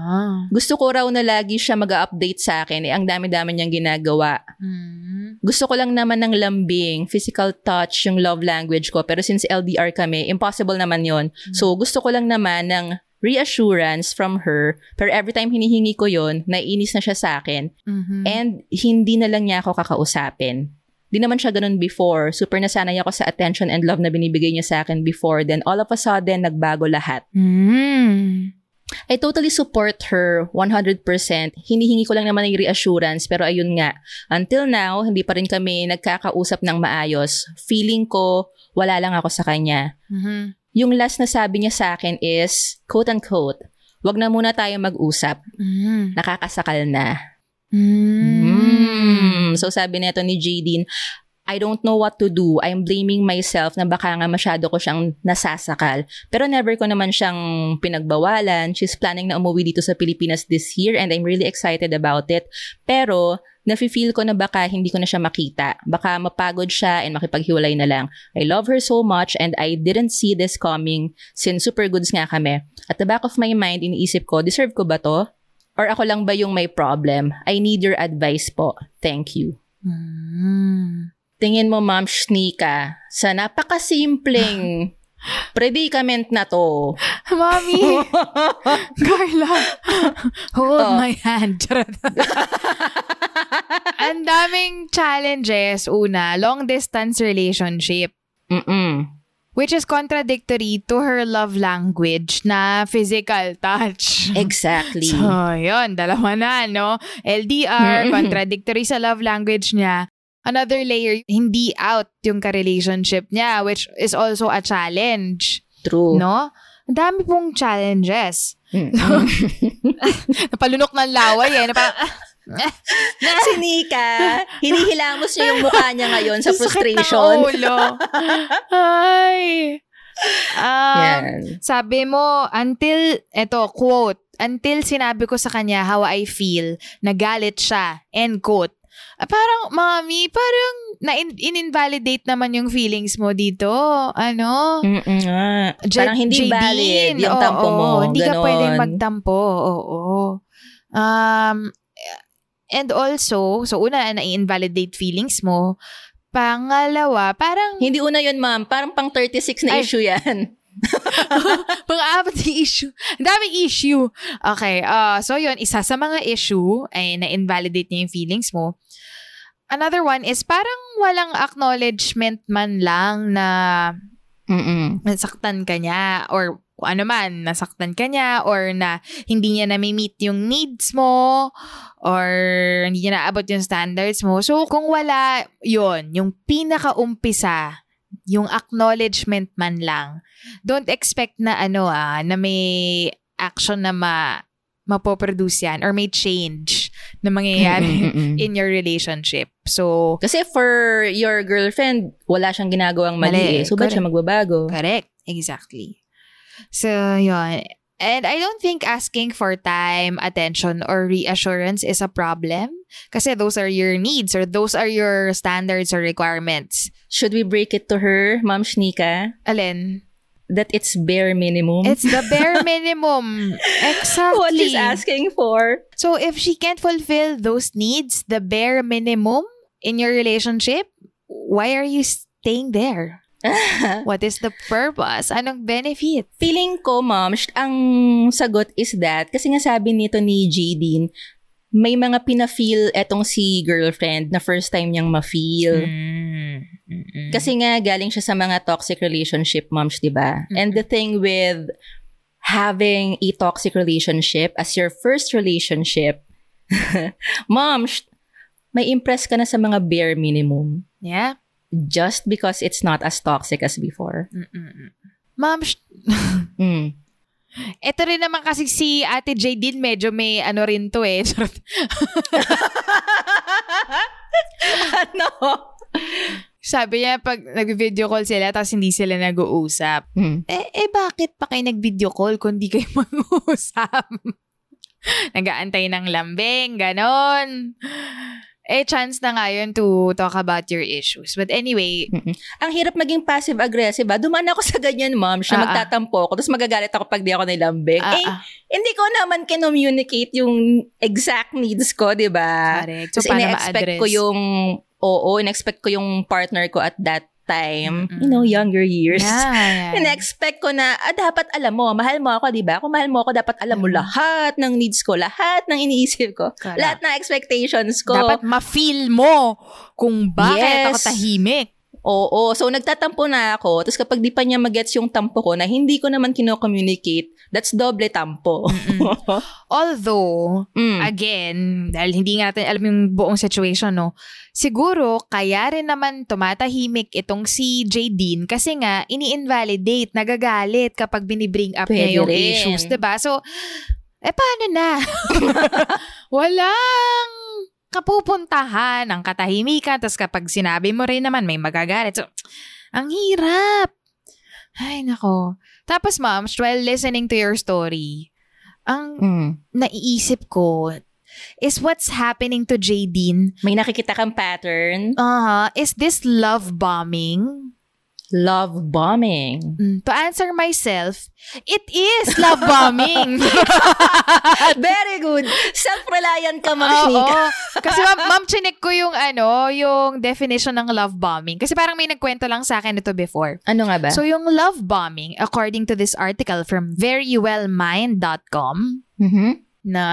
Ah. Gusto ko raw na lagi siya mag-update sa akin. Eh, ang dami-dami niyang ginagawa. Mm. Gusto ko lang naman ng lambing, physical touch, yung love language ko. Pero since LDR kami, impossible naman yon. So, gusto ko lang naman ng reassurance from her. Pero every time hinihingi ko yon, naiinis na siya sa akin. Mhm. And hindi na lang niya ako kakausapin. Di naman siya ganun before. Super nasanay ako sa attention and love na binibigay niya sa akin before. Then all of a sudden, nagbago lahat. Mm. I totally support her 100%. Hinihingi ko lang naman ng reassurance pero ayun nga, until now, hindi pa rin kami nagkakausap ng maayos. Feeling ko, wala lang ako sa kanya. Mhm. Yung last na sabi niya sa akin is, quote-unquote, wag na muna tayo mag-usap. Mm. Nakakasakal na. Mm. Mm. So sabi nito ni Jadine, I don't know what to do. I'm blaming myself na baka nga masyado ko siyang nasasakal. Pero never ko naman siyang pinagbawalan. She's planning na umuwi dito sa Pilipinas this year and I'm really excited about it. Pero nafe-feel ko na baka hindi ko na siya makita. Baka mapagod siya and makipaghiwalay na lang. I love her so much and I didn't see this coming since super goods nga kami. At the back of my mind, iniisip ko, deserve ko ba to? Or ako lang ba yung may problem? I need your advice po. Thank you. Mm. Tingin mo, Ma'am Shnika, sa napakasimpleng predicament na to, Mommy! Carla! Hold Oh. my hand. Ang daming challenges. Una, long distance relationship. mm Which is contradictory to her love language na physical touch. Exactly. So, yun, dalawa na, no? LDR, Mm-mm. contradictory sa love language niya. Another layer, hindi out yung ka-relationship niya, which is also a challenge, True. no? Ang dami pong challenges. Mm. Napalunok ng laway eh. Na parang, ah, si Nika, hinihilamos niya yung mukha niya ngayon sa sakit frustration. ulo. Ay. Um, Yan. Sabi mo, until, eto, quote, until sinabi ko sa kanya how I feel, nagalit siya, end quote. Ah, parang, mami, parang na-invalidate naman yung feelings mo dito. Ano? Mm-mm. Ja- Parang hindi Jadine, valid yung oo, tampo mo. Hindi ka Ganon. pwedeng magtampo. Oo. Um, and also, so una, na-invalidate feelings mo. Pangalawa, parang Hindi una yun, ma'am. Parang pang 36 na Ay. issue yan. Pang-apat na issue. Ang daming issue. Okay, uh, so yun, isa sa mga issue ay na-invalidate niya yung feelings mo. Another one is parang walang acknowledgement man lang na Mm-mm. nasaktan ka niya or kung ano man, nasaktan ka niya or na hindi niya na-meet yung needs mo or hindi niya naabot yung standards mo. So, kung wala yon yung pinaka-umpisa, yung acknowledgement man lang, don't expect na ano ah, na may action na ma mapoproduce yan or may change na mangyayari Mm-mm-mm. in your relationship. So, Kasi for your girlfriend, wala siyang ginagawang mali, Mali, eh. So, ba't siya magbabago? Correct. Exactly. So, yun. And I don't think asking for time, attention, or reassurance is a problem. Kasi those are your needs or those are your standards or requirements. Should we break it to her, Ma'am Shnika, Alin? That it's bare minimum? It's the bare minimum. Exactly. what she's asking for. So if she can't fulfill those needs, the bare minimum in your relationship, why are you staying there? What is the purpose? Anong benefit? Feeling ko, ma'am, sh- ang sagot is that, kasi nga sabi nito ni Jadine, may mga pina-feel etong si girlfriend na first time niyang ma-feel. Mm. Mm-mm. Kasi nga, galing siya sa mga toxic relationship, moms, di ba? And the thing with having a toxic relationship as your first relationship, moms, may impress ka na sa mga bare minimum Yeah? just because it's not as toxic as before. Mm-mm. Sh- Mm. Ito rin naman kasi si Ate Jadine medyo may ano rin to eh. Ano? Sabi niya pag nag-video call sila tapos hindi sila nag-uusap. Mm. Eh, eh bakit pa kayo nag-video call kung di kayo mag-uusap? Nag-aantay ng lambing, ganon. Eh, chance na nga yun to talk about your issues. But anyway, Ang hirap maging passive-aggressive. Ah. Dumaan ako sa ganyan, ma'am. Siya ah. magtatampo ako, tapos magagalit ako pag di ako nilambing. ah, eh, hindi ko naman kinommunicate yung exact needs ko, di ba? correct. So, Tapos paano ina-expect ma-address? ko yung, oo, ina-expect ko yung partner ko at that time, Mm-mm. you know, younger years. Yeah, yeah. Ina-expect ko na, ah, dapat alam mo, mahal mo ako, di ba? Kung mahal mo ako, dapat alam mo lahat ng needs ko, lahat ng iniisip ko, Correct. lahat ng expectations ko. Dapat ma-feel mo kung bakit Yes. ako tahimik. Oo. So, nagtatampo na ako. Tapos kapag di pa niya magets yung tampo ko na hindi ko naman kino-communicate, that's doble tampo. Although, Mm. again, dahil hindi nga natin alam yung buong situation, no? Siguro, kaya rin naman tumatahimik itong si Jadine kasi nga, ini-invalidate, nagagalit kapag binibring up Pwede niya yung rin. issues, ba So, eh paano na? Walang kapupuntahan ang katahimikan. Tapos kapag sinabi mo rin naman, may magagalit. So, ang hirap. Ay, nako. Tapos, ma'am, while listening to your story, ang Mm. naiisip ko is what's happening to Jadine. May nakikita kang pattern. Uh, is this love bombing? Love bombing. Mm, to answer myself, it is love bombing. Very good. Self-reliant ka, Ma'am Oo. Kasi ma'am, ma'am, chinek ko yung ano, yung definition ng love bombing. Kasi parang may nagkwento lang sa akin ito before. Ano nga ba? So yung love bombing, according to this article from verywellmind.com, Mhm. na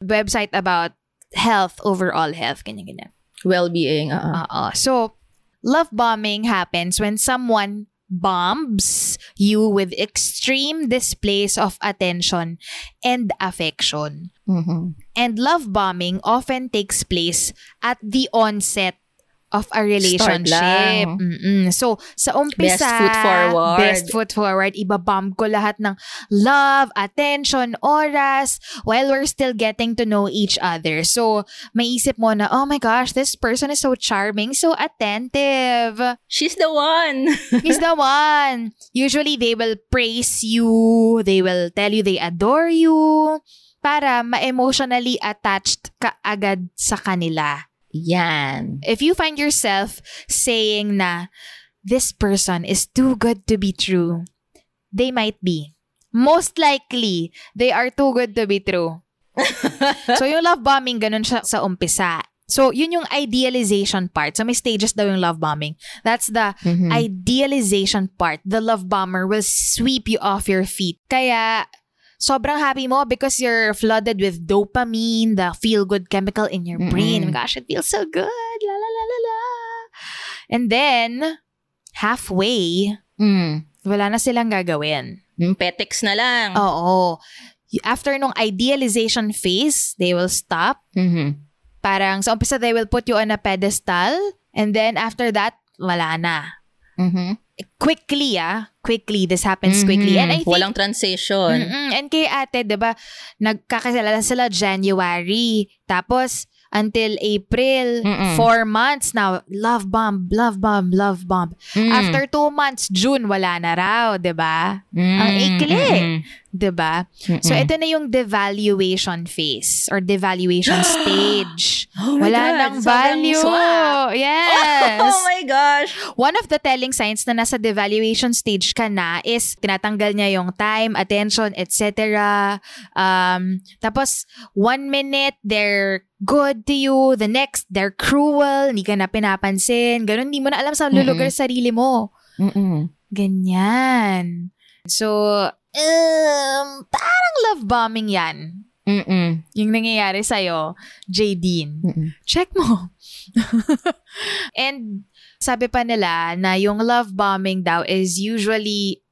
website about health, overall health, ganyan-ganyan. Well-being. oo. Oo. So, love bombing happens when someone bombs you with extreme displays of attention and affection. Mhm. And love bombing often takes place at the onset of a relationship. Mm-mm. So, sa umpisa, Best foot forward. best foot forward, ibabomb ko lahat ng love, attention, oras, while we're still getting to know each other. So, maisip mo na, oh my gosh, this person is so charming, so attentive. She's the one. He's the one. Usually, they will praise you. They will tell you they adore you para ma-emotionally attached ka agad sa kanila. Yan. If you find yourself saying na, this person is too good to be true, they might be. Most likely, they are too good to be true. so, yung love bombing, ganun siya sa umpisa. So, yun yung idealization part. So, may stages daw yung love bombing. That's the Mhm. idealization part. The love bomber will sweep you off your feet. Kaya, sobrang happy mo because you're flooded with dopamine, the feel-good chemical in your brain. Oh my gosh, it feels so good. La la la la la. And then, halfway, Mm. wala na silang gagawin. Yung petex na lang. Oo. After nung idealization phase, they will stop. Mhm. Parang sa umpisa, they will put you on a pedestal. And then after that, wala na. Mhm. Quickly, ah. Quickly. This happens quickly. And I think, Walang transition. Mm-mm. and kay ate, di ba, nagkakilala sila January. Tapos, until April, Mm-mm. four months now, love bomb, love bomb, love bomb. Mm. After two months, June, wala na raw, di ba? Mm. Ang ikli. Di ba? So, ito na yung devaluation phase or devaluation stage. Oh Wala God, nang value. swak. Yes. Oh my gosh. One of the telling signs na nasa devaluation stage ka na is tinatanggal niya yung time, attention, etc. Um, tapos, one minute, they're good to you. The next, they're cruel. Hindi ka na pinapansin. Ganon, hindi mo na alam sa lulugar sa sarili mo. Mm-mm. Ganyan. So, um, parang love bombing yan. Mm-mm. Yung nangyayari sa'yo, Jadine. Mm-mm. Check mo. And sabi pa nila na yung love bombing daw is usually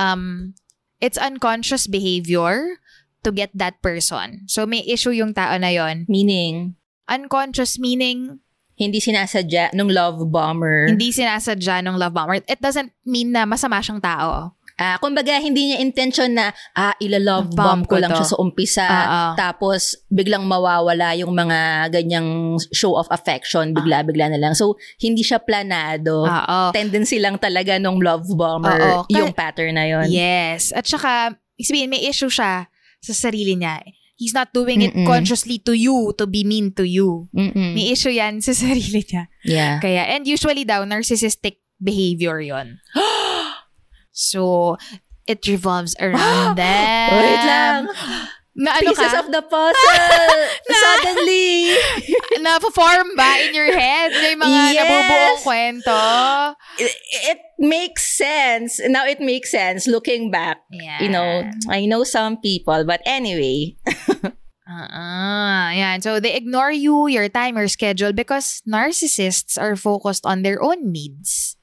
um it's unconscious behavior to get that person. So may issue yung tao na yon. Meaning, Unconscious meaning hindi sinasadya nung love bomber. hindi sinasadya ng love bomber. It doesn't mean na masama siyang tao. Ah, kumbaga, hindi niya intention na, ah, ila-love Bomb bomb ko ko lang to. siya sa umpisa. Oo. Tapos, biglang mawawala yung mga ganyang show of affection. Bigla-bigla na lang. So, hindi siya planado. Oo. Tendency lang talaga nung love bomber. Kaya- yung pattern na yon. Yes. At saka, sabihin, may issue siya sa sarili niya. He's not doing it Mm-mm. consciously to you, to be mean to you. Mm-mm. May issue yan sa sarili niya. Yeah. Kaya, and usually daw, narcissistic behavior yon. so, it revolves around them. Wait lang. Na ano Pieces ka? of the puzzle. Suddenly. Na-form ba in your head? Yung mga Yes. nabubuong kwento? it, it makes sense. Now it makes sense looking back. Yeah. You know, I know some people, but anyway. Ah, yan. So, they ignore you, your time, your schedule because narcissists are focused on their own needs.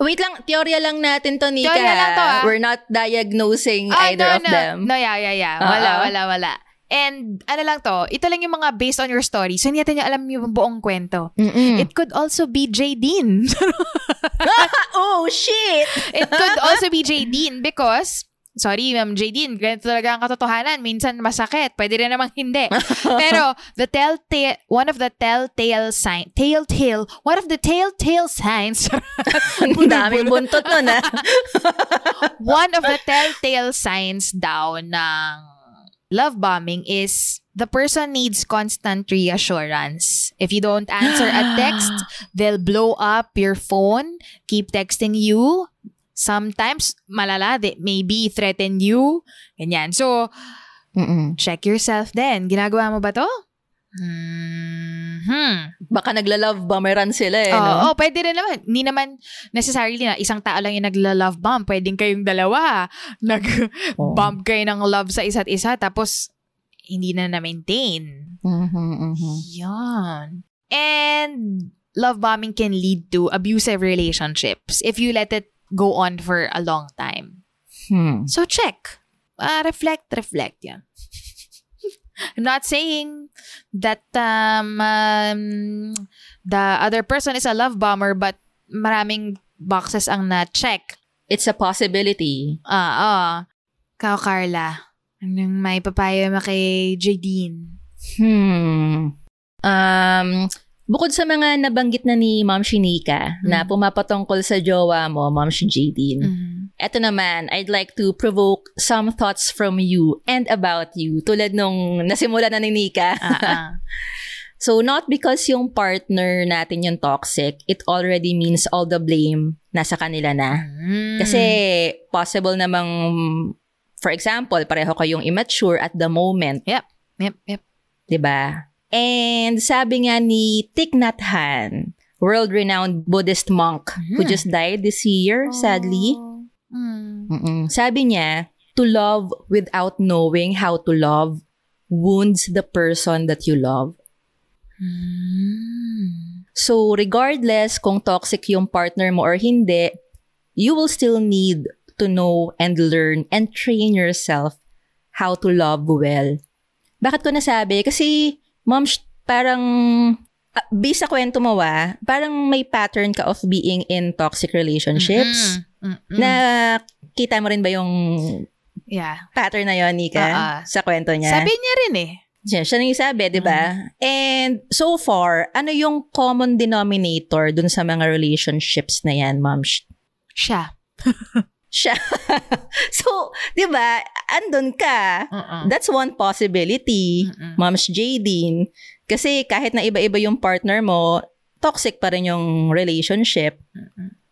Wait lang, teorya lang natin to, Nika. Teorya lang to, ah. We're not diagnosing Ah, either no, of no. them. No, yeah, yeah, yeah. Wala, Oo. wala, wala. And ano lang to, ito lang yung mga based on your story. So, hindi natin yung alam yung buong kwento. Mm-mm. It could also be Jadine. oh, shit! It could also be Jadine because Sorry, Ma'am JD, ganito talaga ang katotohanan. Minsan masakit, pwede rin namang hindi. Pero the telltale, one of the telltale sign, telltale, one of the telltale signs, Ang daming buntot nun, ah. one of the telltale signs daw ng love bombing is the person needs constant reassurance. If you don't answer a text, they'll blow up your phone, keep texting you. Sometimes, malala, they maybe threaten you. Ganyan. So, Mm-mm. check yourself then. Ginagawa mo ba to? Hmm. Baka nagla-love bomberan sila eh, Oo, no? oh, pwede rin naman. Hindi naman necessarily na isang tao lang yung nagla-love bomb. Pwedeng kayong dalawa. Nag-bomb kayo ng love sa isa't isa tapos hindi na na-maintain. Mhm, mhm. Yan. And love bombing can lead to abusive relationships if you let it go on for a long time. Hmm. So check. Uh, reflect, reflect yan. I'm not saying that um, um, the other person is a love bomber but maraming boxes ang na-check. It's a possibility. Ah, ah. Kao, Carla. Anong may papayo mo kay Jadine? Hmm. Um, bukod sa mga nabanggit na ni Ma'am Shinika na Mm. pumapatungkol sa jowa mo, Ma'am Jadine, Mm. eto naman, I'd like to provoke some thoughts from you and about you. Tulad nung nasimula na ni Nika. Ah. So, not because yung partner natin yung toxic, it already means all the blame nasa kanila na. Mm. Kasi possible namang, for example, pareho kayong immature at the moment, Yep, yep. 'di ba? And sabi nga ni Thich Nhat Hanh, world-renowned Buddhist monk who Mhm. just died this year, sadly. Mm. Mm-mm. Sabi niya, to love without knowing how to love wounds the person that you love. Mm. So, regardless kung toxic yung partner mo or hindi, you will still need to know and learn and train yourself how to love well. Bakit ko nasabi? Kasi, mom, sh- parang, uh, based sa kwento mo ah, parang may pattern ka of being in toxic relationships. Mm. Mm. Na, kita mo rin ba yung yeah. pattern na yon Nika? Ah. Sa kwento niya? Sabi niya rin eh. Siya, siya nang sabi, di ba? And so far, ano yung common denominator dun sa mga relationships na yan, ma'am? Siya. Siya. so, di ba, andun ka. Uh-uh. That's one possibility, Mm-mm. Moms Jadine. Kasi kahit na iba-iba yung partner mo, toxic pa rin yung relationship.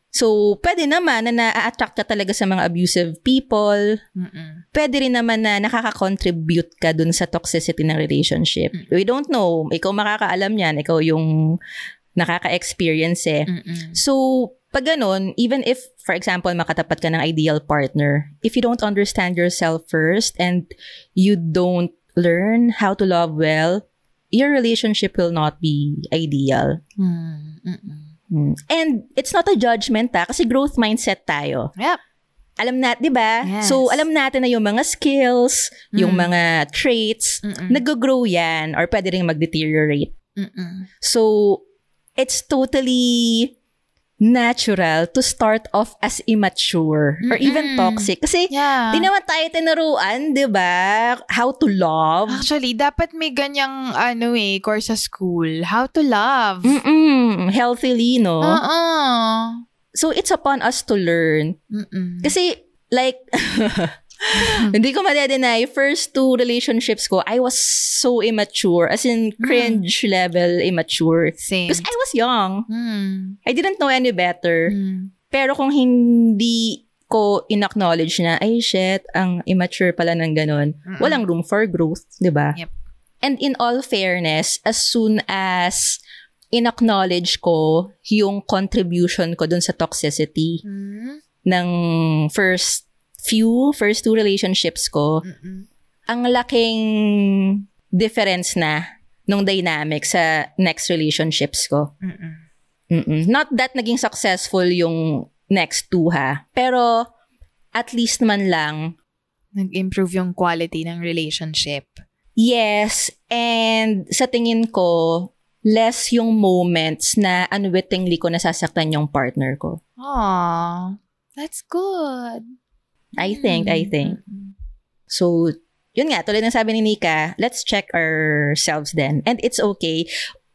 So, pwede naman na na-attract ka talaga sa mga abusive people. Mm-mm. Pwede rin naman na nakaka-contribute ka dun sa toxicity ng relationship. We don't know. Ikaw makakaalam yan. Ikaw yung nakaka-experience eh. Mm-mm. So, pag ganun, even if, for example, makatapat ka ng ideal partner, if you don't understand yourself first and you don't learn how to love well, your relationship will not be ideal. Mm. Mm-mm. Hmm. And it's not a judgment ha, kasi growth mindset tayo. Yep. Alam nat, 'di ba? Yes. So alam natin na yung mga skills, yung Mm. mga traits, Mm-mm. nag-grow 'yan or pwede ring mag-deteriorate. Mm-mm. So it's totally natural to start off as immature or even Mm-mm. toxic. Kasi Yeah. di naman tayo tinuruan, 'di ba? How to love. Actually, dapat may ganyang ano eh, course sa school. How to love. Mm-mm, healthily, no? Uh-uh. So it's upon us to learn. Mm-mm. Kasi, like, hindi ko madedeny, first two relationships ko, I was so immature. As in, cringe level immature. Because I was young. Mm. I didn't know any better. Mm. Pero kung hindi ko in-acknowledge na, ay shit, ang immature pala ng ganun, walang room for growth, di ba? Yep. And in all fairness, as soon as in-acknowledge ko yung contribution ko dun sa toxicity Mm. ng first few, first two relationships ko, Mm-mm. ang laking difference na nung dynamic sa next relationships ko. Mm-mm. Mm-mm. Not that naging successful yung next two ha, pero at least man lang, Nag-improve yung quality ng relationship. yes, and sa tingin ko, less yung moments na unwittingly ko nasasaktan yung partner ko. Aww. That's good. I think, I think. Mm-mm. So, yun nga, tulad ng sabi ni Nika, let's check ourselves then. And it's okay.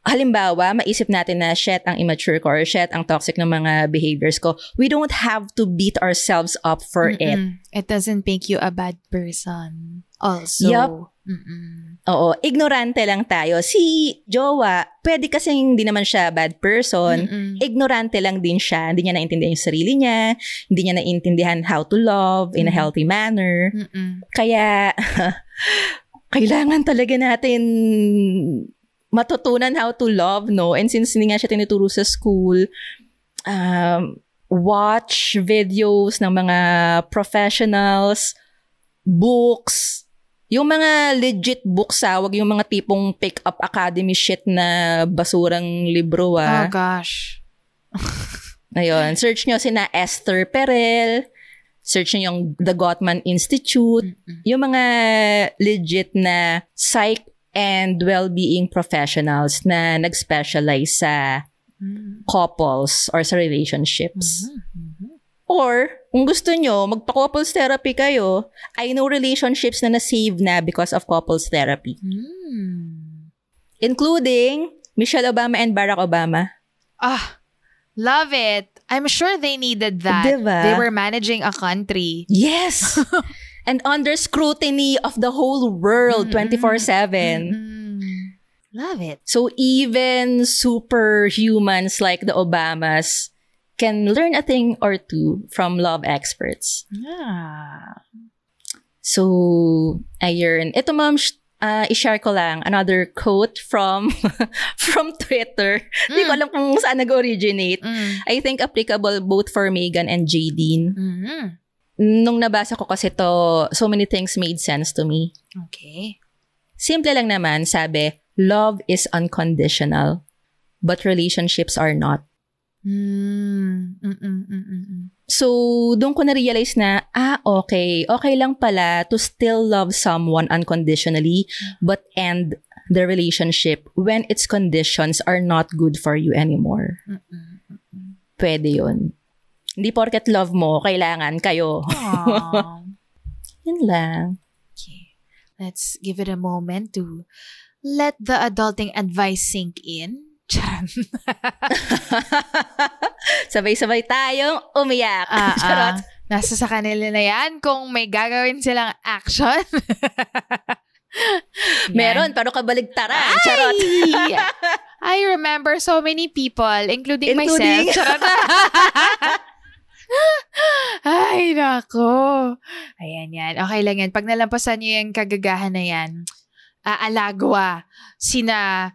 Halimbawa, maisip natin na shit ang immature ko or shit ang toxic ng mga behaviors ko. We don't have to beat ourselves up for it. Mm-mm. It doesn't make you a bad person. Also. Yup. Mm-mm. Oo, ignorante lang tayo. Si Jowa, pwede kasing hindi naman siya bad person. Mm-mm. Ignorante lang din siya. Hindi niya naintindihan yung sarili niya. Hindi niya naintindihan how to love in a healthy manner. Mm-mm. Kaya, kailangan talaga natin matutunan how to love, no? And since hindi nga siya tinuturo sa school, um, watch videos ng mga professionals, books, yung mga legit books, ah, wag yung mga tipong pick-up academy shit na basurang libro, Oh ah. gosh. Ayun, search nyo sina Esther Perel, search nyo yung The Gottman Institute, Mm-mm. yung mga legit na psych and well-being professionals na nag-specialize sa Mm. couples or sa relationships. Mhm. Or, kung gusto nyo, magpa-couples therapy kayo, I know relationships na na-save na because of couples therapy. Mm. Including Michelle Obama and Barack Obama. Ah, love it. I'm sure they needed that. Diba? They were managing a country. Yes! and under scrutiny of the whole world, Mm-mm. 24-7. Mm. Love it. So even superhumans like the Obamas can learn a thing or two from love experts. Yeah. So, ayun. Ito ma'am, ah, i-share ko lang another quote from from Twitter. Hindi ko alam kung saan nag-originate. Mm. I think applicable both for Megan and Jadine. Mhm. Nung nabasa ko kasi to, so many things made sense to me. Okay. Simple lang naman, sabi, love is unconditional, but relationships are not. Mm. Mm-mm, mm-mm. So, doon ko na-realize na, ah, okay, okay lang pala to still love someone unconditionally, but end the relationship when its conditions are not good for you anymore. Mm-mm. Pwede yun. Hindi porket love mo, kailangan kayo. Yun lang. Okay. Let's give it a moment to let the adulting advice sink in. Charan. Sabay-sabay tayong umiyak. Ah, Charot. Nasa sa kanila na yan kung may gagawin silang action. Meron, pero kabaligtaran. Charot. I remember so many people, including, Including- myself. Charot. Ay, nako. Ayan yan. Okay lang yan. Pag nalampasan niyo yung kagagahan na yan, aalagwa sina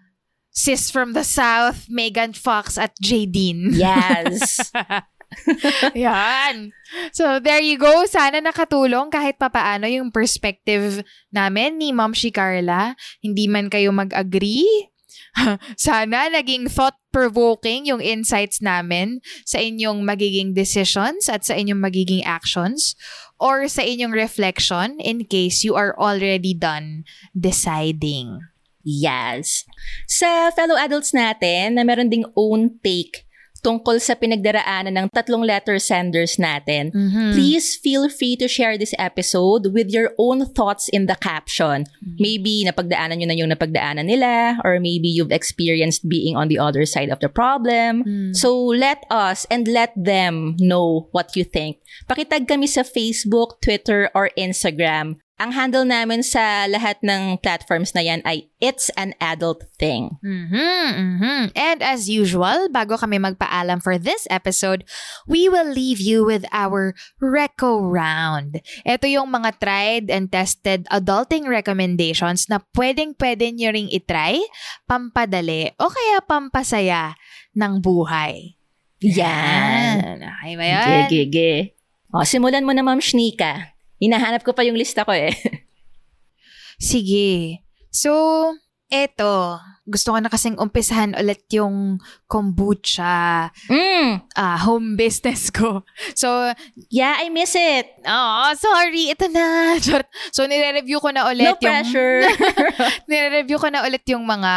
sis from the south, Megan Fox at Jadine. Yes. Yan. So, there you go. Sana nakatulong kahit papaano yung perspective namin ni Ma'am si Carla. Hindi man kayo mag-agree. Sana naging thought-provoking yung insights namin sa inyong magiging decisions at sa inyong magiging actions or sa inyong reflection in case you are already done deciding. Yes. Sa fellow adults natin na meron ding own take tungkol sa pinagdaraanan ng tatlong letter senders natin, Mhm. please feel free to share this episode with your own thoughts in the caption. Maybe napagdaanan nyo na yung napagdaanan nila or maybe you've experienced being on the other side of the problem. Mm. So let us and let them know what you think. Pakitag kami sa Facebook, Twitter, or Instagram. Ang handle namin sa lahat ng platforms na yan ay It's an Adult Thing. Mhm, mhm. And as usual, bago kami magpaalam for this episode, we will leave you with our Reco Round. Ito yung mga tried and tested adulting recommendations na pwedeng-pwede nyo ring itry, pampadali, o kaya pampasaya ng buhay. Yan. Okay ba yan? Gege. O, simulan mo na, Ma'am Shnika. Hinahanap ko pa yung lista ko eh. Sige. So, eto. Gusto ko na kasing umpisahan ulit yung kombucha Mm, ah, home business ko. So, yeah, I miss it. Oh, sorry. Ito na. So, nire-review ko na ulit No yung... pressure. nire-review ko na ulit yung mga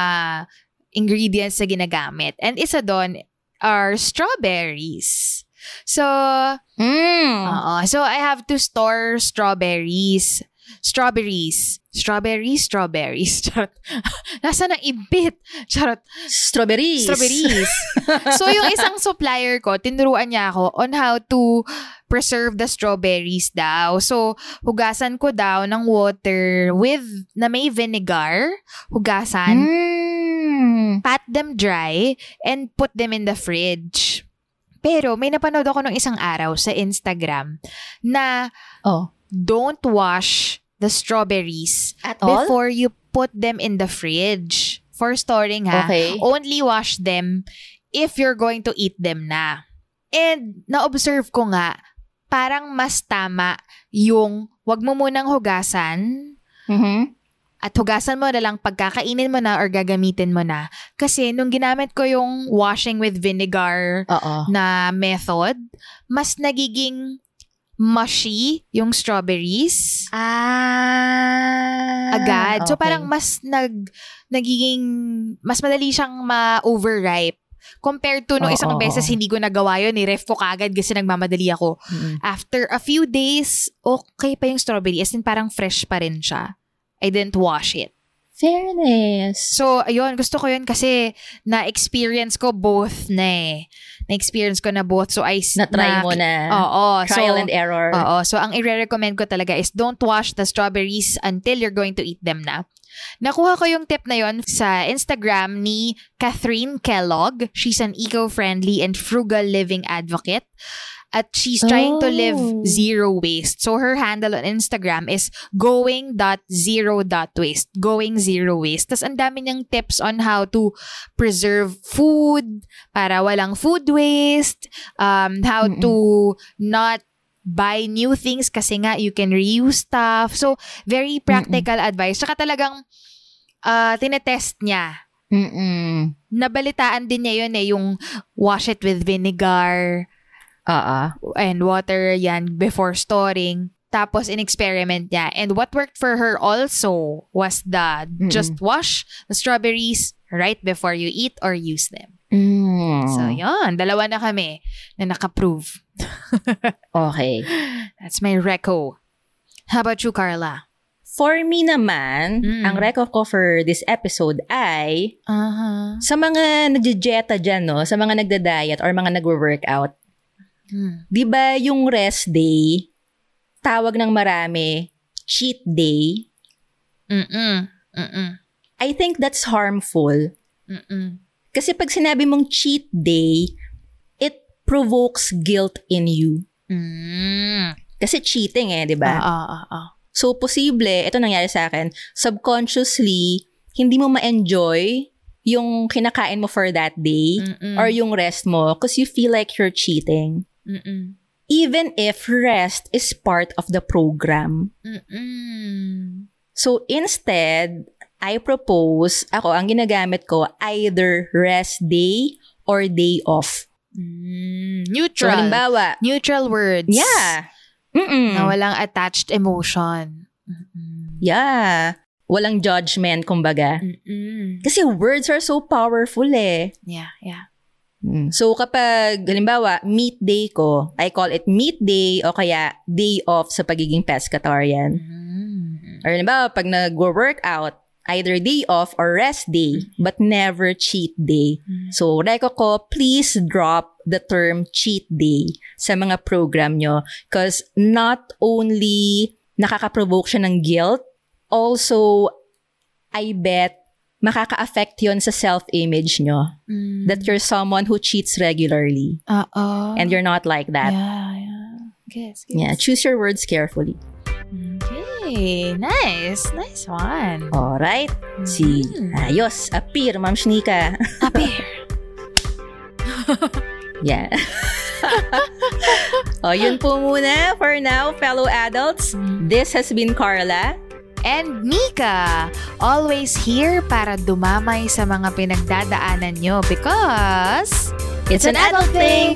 ingredients na ginagamit. And isa doon are strawberries. So, Mm. oo. so I have to store strawberries. Strawberries. Strawberries, strawberries. Charot. Nasa ng ibit. Charot. Strawberries. Strawberries. so, yung isang supplier ko, tinuruan niya ako on how to preserve the strawberries daw. So, hugasan ko daw ng water with, na may vinegar. Hugasan. Mm. Pat them dry and put them in the fridge. Pero, may napanood ako nung isang araw sa Instagram na Oh. don't wash the strawberries At all? before you put them in the fridge for storing ha. Okay. Only wash them if you're going to eat them na. And na-observe ko nga, parang mas tama yung wag mo munang hugasan Mhm. At hugasan mo na lang pagkakainin mo na or gagamitin mo na. Kasi nung ginamit ko yung washing with vinegar Oo. na method, mas nagiging mushy yung strawberries Ah. agad. So okay. parang mas nag nagiging mas madali siyang ma-overripe compared to nung Oo, isang oo, beses oo. hindi ko nagawa yun, ni-ref ko kagad kasi nagmamadali ako. Mm-mm. After a few days, okay pa yung strawberry. As in parang fresh pa rin siya. I didn't wash it. Fairness. So, ayun, gusto ko yun kasi na-experience ko both na eh. Na-experience ko na both. So, I... Na-try mo na. Oo. Trial so, and error. Oo. So, ang i-recommend ko talaga is don't wash the strawberries until you're going to eat them na. Nakuha ko yung tip na yon sa Instagram ni Catherine Kellogg. She's an eco-friendly and frugal living advocate. At she's trying to live Oh. zero waste. So her handle on Instagram is going.zero.waste. Going zero waste. Tapos ang dami niyang tips on how to preserve food para walang food waste. Um, how Mm-mm. to not buy new things kasi nga you can reuse stuff. So, very practical advice. Tsaka talagang uh, tinetest niya. Mm-mm. Nabalitaan din niya yun eh, yung wash it with vinegar Oo. and water yan before storing. Tapos, in-experiment niya. And what worked for her also was the just wash the strawberries right before you eat or use them. Mm. So, yun. Dalawa na kami na naka-prove. Okay. That's my reco. How about you, Carla? For me naman, Mm. ang reco ko for this episode ay Uh-huh. sa mga nagjejeta dyan, no? Sa mga nagda-diet or mga nagwo-workout. Hmm. Di ba yung rest day, tawag ng marami, cheat day? Mm-mm. Mm-mm. I think that's harmful. Mm-mm. Kasi pag sinabi mong cheat day, it provokes guilt in you. Mm. Kasi cheating eh, di ba? Ah, ah, ah. So, posible, ito nangyari sa akin, subconsciously, hindi mo ma-enjoy yung kinakain mo for that day Mm-mm. or yung rest mo because you feel like you're cheating. Mm-mm. Even if rest is part of the program. Mm-mm. So, instead, I propose, ako, ang ginagamit ko, either rest day or day off. Mm. So, Neutral. halimbawa, Neutral words. yeah. Mm-mm. Na walang attached emotion. Mm-mm. Yeah. Walang judgment, kumbaga. Mm-mm. Kasi words are so powerful eh. Yeah, yeah. Mm. So kapag, halimbawa, meat day ko, I call it meat day o kaya day off sa pagiging pescatarian. Mm. Or halimbawa, pag nag-workout, either day off or rest day, but never cheat day. So, reko ko, please drop the term cheat day sa mga program nyo. Because not only nakaka-provoke siya ng guilt, also, I bet, makaka-affect yon sa self-image nyo. Mm. That you're someone who cheats regularly. Oo. And you're not like that. Yeah, yeah. Guess, guess. Yeah, choose your words carefully. Okay. Nice. Nice one. Alright? Si, Mm. ayos, appear, Ma'am Shnika. Appear. Yeah. oh, yun po muna for now, fellow adults. This has been Carla. And Nika, always here para dumamay sa mga pinagdadaanan nyo because It's an adult thing.